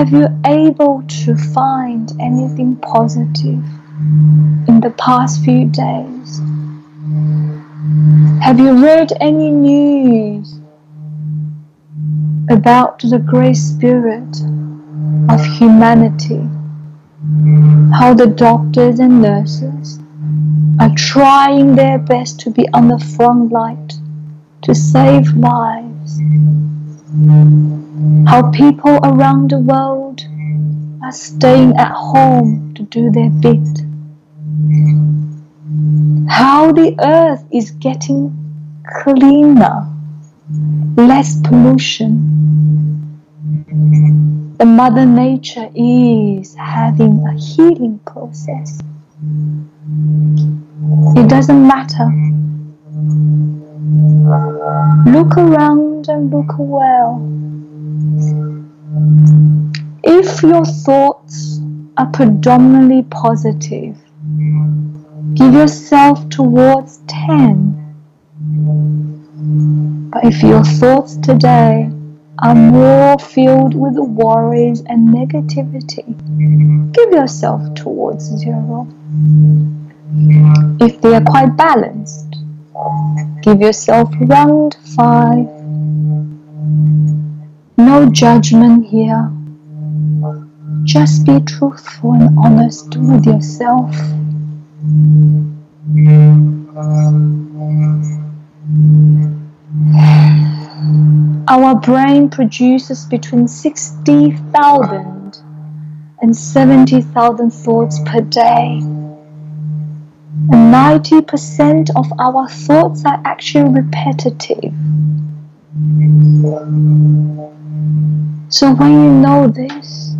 Have you able to find anything positive in the past few days? Have you read any news about the great spirit of humanity? How the doctors and nurses are trying their best to be on the front line to save lives. How people around the world are staying at home to do their bit. How the earth is getting cleaner, less pollution. The Mother Nature is having a healing process. It doesn't matter Look around and look well. If your thoughts are predominantly positive, give yourself towards 10. But if your thoughts today are more filled with worries and negativity, give yourself towards zero. If they are quite balanced, give yourself around five. No judgment here. Just be truthful and honest with yourself. Our brain produces between 60,000 and 70,000 thoughts per day. And 90% of our thoughts are actually repetitive. So when you know this,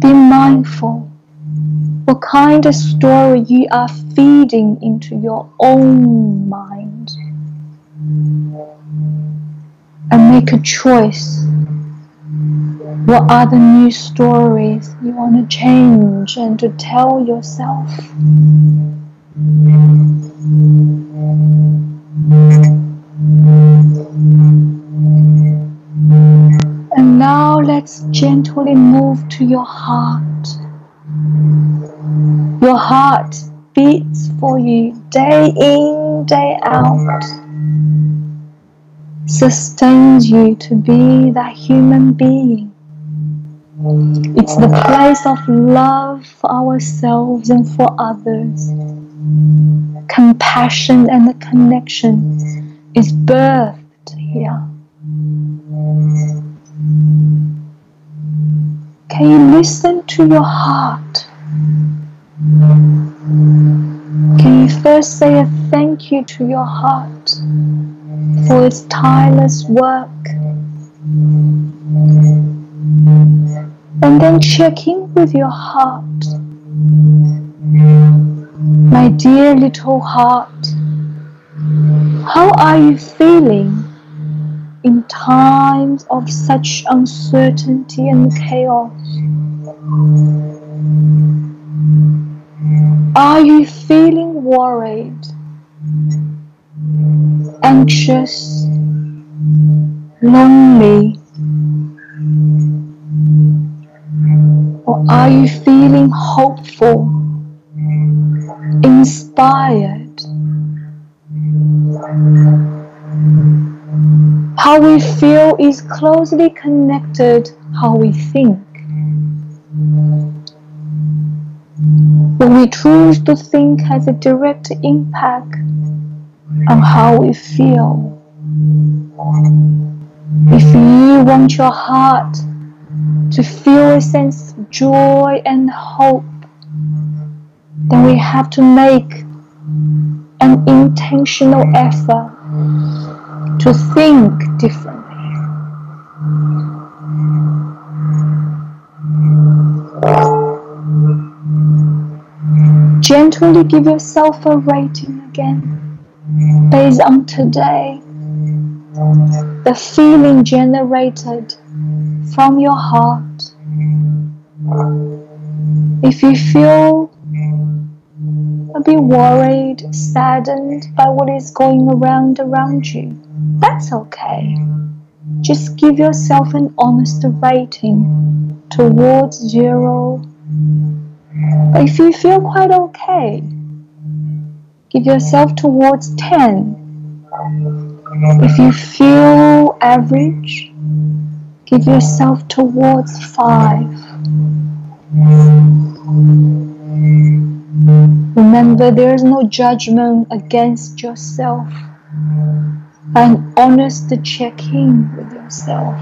be mindful what kind of story you are feeding into your own mind and make a choice. What are the new stories you want to change and to tell yourself? And let's gently move to your heart. Your heart beats for you day in, day out sustains you to be that human being. It's the place of love for ourselves and for others. Compassion and the connection is birthed here. Can you listen to your heart? Can you first say a thank you to your heart? for its tireless work. And then check in with your heart. My dear little heart, how are you feeling in times of such uncertainty and chaos? Are you feeling worried? anxious, lonely? Or are you feeling hopeful, inspired? How we feel is closely connected how we think. What we choose to think has a direct impact on how we feel. If you want your heart to feel a sense of joy and hope, then we have to make an intentional effort to think differently. Gently give yourself a rating again based on today, the feeling generated from your heart. If you feel a bit worried, saddened by what is going around around you, that's okay. Just give yourself an honest rating towards zero. But if you feel quite okay, give yourself towards 10. If you feel average, give yourself towards 5. Remember, there is no judgment against yourself. An honest check in with yourself.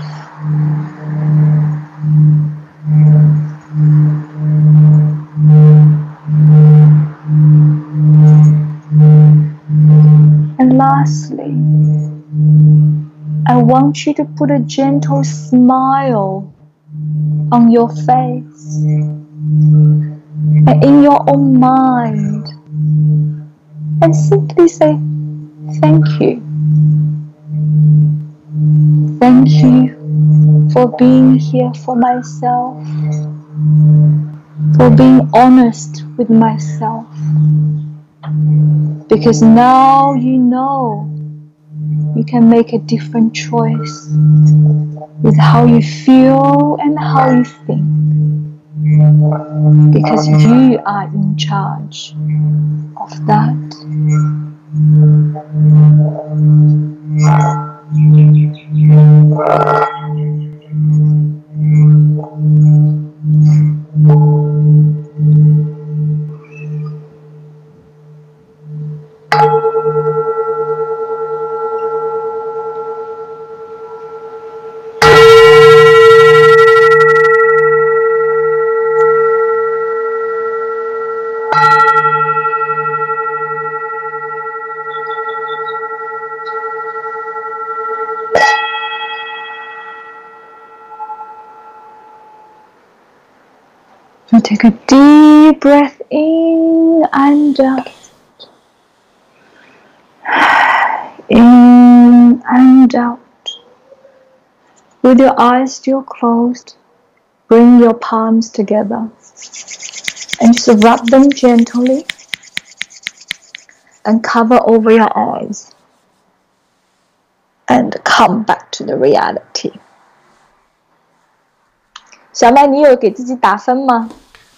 And lastly, I want you to put a gentle smile on your face and in your own mind and simply say, Thank you. Thank you for being here for myself, for being honest with myself. Because now you know you can make a different choice with how you feel and how you think. Because you are in charge of that. Thank you. Uh, deep breath in and out. In and out. With your eyes still closed, bring your palms together and just rub them gently and cover over your eyes and come back to the reality. 小麦，你有给自己打分吗？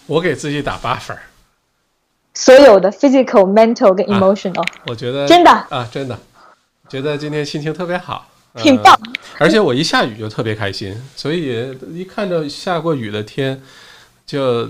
我给自己打八分。所有的 physical、mental 跟 emotional，、啊、我觉得真的啊，真的，觉得今天心情特别好，挺棒、呃。而且我一下雨就特别开心，所以一看着下过雨的天就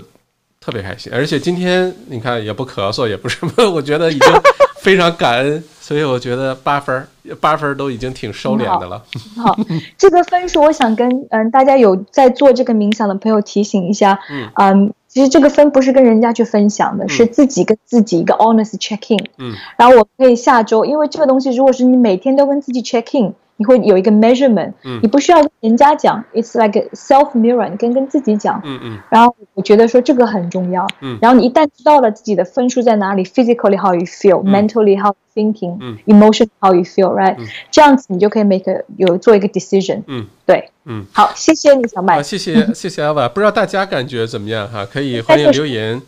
特别开心。而且今天你看也不咳嗽，也不什么，我觉得已经非常感恩。所以我觉得八分，八分都已经挺收敛的了。好，这个分数我想跟嗯大家有在做这个冥想的朋友提醒一下，嗯嗯，其实这个分不是跟人家去分享的，是自己跟自己一个 honest check in。嗯，然后我可以下周，因为这个东西如果是你每天都跟自己 check in。你会有一个 measurement，、嗯、你不需要跟人家讲，it's like a self mirror，你跟跟自己讲，嗯嗯，然后我觉得说这个很重要，嗯，然后你一旦知道了自己的分数在哪里，physically how you feel，mentally、嗯、how you thinking，嗯，emotion how you feel，right，、嗯、这样子你就可以 make 有做一个 decision，嗯，对，嗯，好，谢谢你小麦，啊、谢谢谢谢 Ava，不知道大家感觉怎么样哈？可以欢迎留言。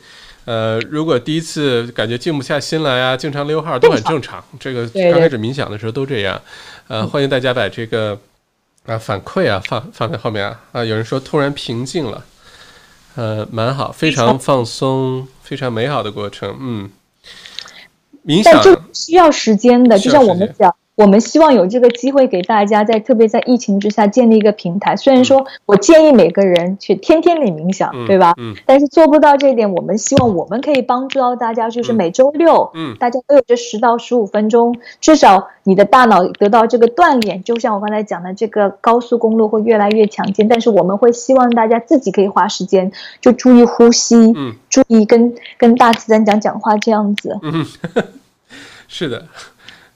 呃，如果第一次感觉静不下心来啊，经常溜号都很正常。这个刚开始冥想的时候都这样。呃，欢迎大家把这个啊反馈啊放放在后面啊。啊，有人说突然平静了，呃，蛮好，非常放松，非常美好的过程。嗯，冥想需要时间的，就像我们讲。我们希望有这个机会给大家，在特别在疫情之下建立一个平台。虽然说我建议每个人去天天里冥想，嗯、对吧？嗯。但是做不到这一点，我们希望我们可以帮助到大家，就是每周六，嗯，大家都有这十到十五分钟，至少你的大脑得到这个锻炼。就像我刚才讲的，这个高速公路会越来越强健，但是我们会希望大家自己可以花时间，就注意呼吸，嗯，注意跟跟大自然讲讲话这样子。嗯，是的。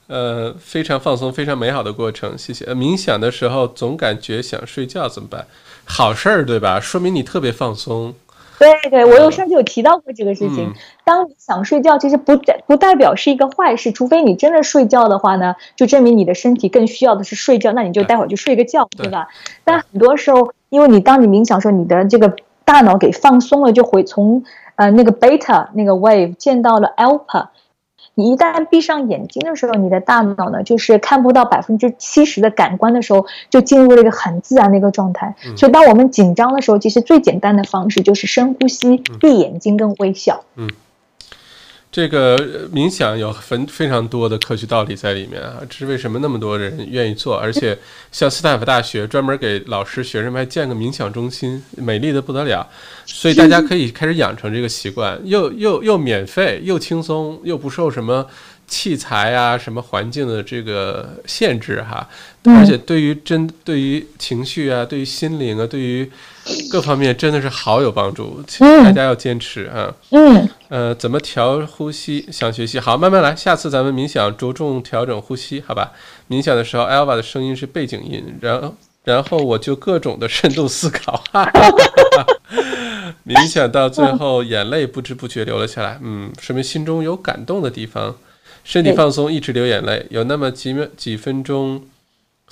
呃，非常放松，非常美好的过程，谢谢。呃、冥想的时候总感觉想睡觉怎么办？好事儿，对吧？说明你特别放松。对对，我有上次有提到过这个事情。嗯、当你想睡觉，其实不代不代表是一个坏事，除非你真的睡觉的话呢，就证明你的身体更需要的是睡觉，那你就待会儿就睡个觉，对吧？但很多时候，因为你当你冥想的时候，你的这个大脑给放松了，就回从呃那个 beta 那个 wave 见到了 alpha。你一旦闭上眼睛的时候，你的大脑呢，就是看不到百分之七十的感官的时候，就进入了一个很自然的一个状态。嗯、所以，当我们紧张的时候，其实最简单的方式就是深呼吸、闭眼睛跟微笑。嗯，这个冥想有非非常多的科学道理在里面啊，这是为什么那么多人愿意做，而且 像斯坦福大学专门给老师、学生们还建个冥想中心，美丽的不得了。所以大家可以开始养成这个习惯，又又又免费，又轻松，又不受什么器材啊、什么环境的这个限制哈。而且对于真对于情绪啊、对于心灵啊、对于各方面真的是好有帮助。大家要坚持啊。嗯。呃，怎么调呼吸？想学习好，慢慢来。下次咱们冥想着重调整呼吸，好吧？冥想的时候，Alva 的声音是背景音，然后然后我就各种的深度思考。哈哈哈哈冥想到最后，眼泪不知不觉流了下来。嗯，说明心中有感动的地方，身体放松，一直流眼泪。有那么几秒几分钟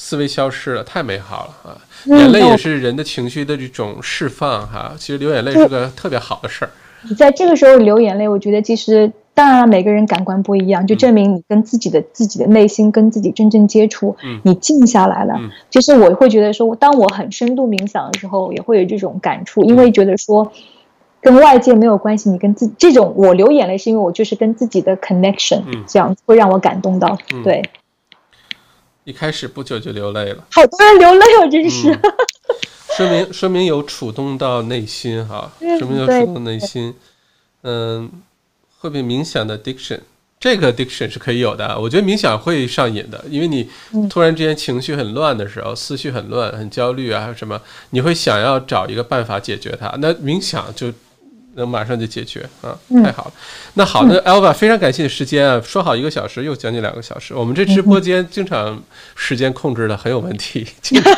思维消失了，太美好了啊！眼泪也是人的情绪的这种释放哈。其实流眼泪是个特别好的事儿。你在这个时候流眼泪，我觉得其实当然了，每个人感官不一样，就证明你跟自己的自己的内心跟自己真正接触，你静下来了。其实我会觉得说，当我很深度冥想的时候，也会有这种感触，因为觉得说跟外界没有关系，你跟自这种我流眼泪是因为我就是跟自己的 connection，这样会让我感动到，对。一开始不久就流泪了，好多人流泪哦，真是，说明说明有触动到内心哈，说明有触动内心，嗯，会不会冥想的 diction，这个 diction 是可以有的，我觉得冥想会上瘾的，因为你突然之间情绪很乱的时候，思绪很乱，很焦虑啊还有什么，你会想要找一个办法解决它，那冥想就。能马上就解决啊！太好了。那好的，Alva，非常感谢你时间啊。说好一个小时，又将近两个小时。我们这直播间经常时间控制的很有问题，经常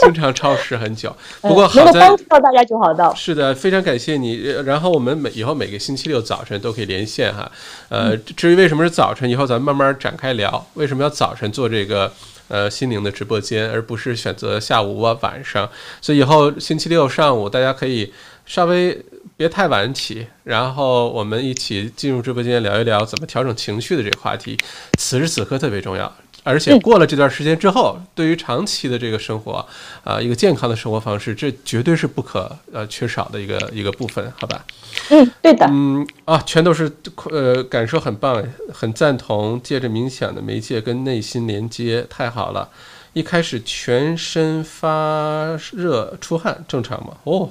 经常超时很久。不过好在帮助到大家就好到。是的，非常感谢你。然后我们每以后每个星期六早晨都可以连线哈。呃，至于为什么是早晨，以后咱们慢慢展开聊。为什么要早晨做这个呃心灵的直播间，而不是选择下午啊晚上？所以以后星期六上午大家可以稍微。别太晚起，然后我们一起进入直播间聊一聊怎么调整情绪的这个话题。此时此刻特别重要，而且过了这段时间之后，对于长期的这个生活，啊，一个健康的生活方式，这绝对是不可呃缺少的一个一个部分，好吧？嗯，对的。嗯啊，全都是呃感受很棒，很赞同。借着冥想的媒介跟内心连接，太好了。一开始全身发热出汗，正常吗？哦。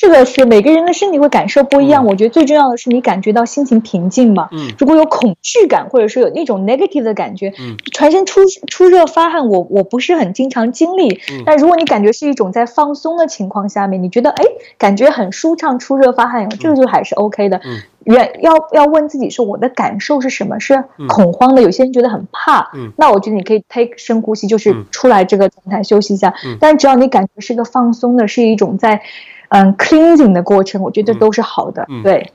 这个是每个人的身体会感受不一样，我觉得最重要的是你感觉到心情平静嘛。嗯，如果有恐惧感，或者说有那种 negative 的感觉，嗯，全身出出热发汗，我我不是很经常经历。嗯，但如果你感觉是一种在放松的情况下面，你觉得哎，感觉很舒畅，出热发汗，这个就还是 OK 的。嗯，原要要问自己说我的感受是什么？是恐慌的？有些人觉得很怕。嗯，那我觉得你可以 take 深呼吸，就是出来这个状态休息一下。嗯，但只要你感觉是一个放松的，是一种在。嗯，cleansing 的过程，我觉得都是好的。对，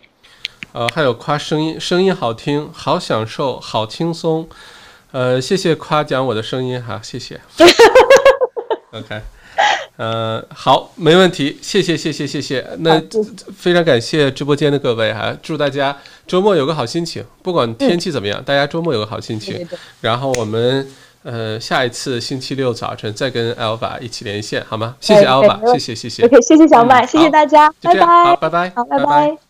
呃，还有夸声音，声音好听，好享受，好轻松。呃，谢谢夸奖我的声音哈，谢谢。OK，呃，好，没问题，谢谢，谢谢，谢谢。那非常感谢直播间的各位哈，祝大家周末有个好心情，不管天气怎么样，大家周末有个好心情。然后我们。呃，下一次星期六早晨再跟 Alpha 一起连线，好吗？谢谢 Alpha，谢谢谢谢。OK，谢谢小麦，谢谢大家，拜拜。好，拜拜，好，拜拜。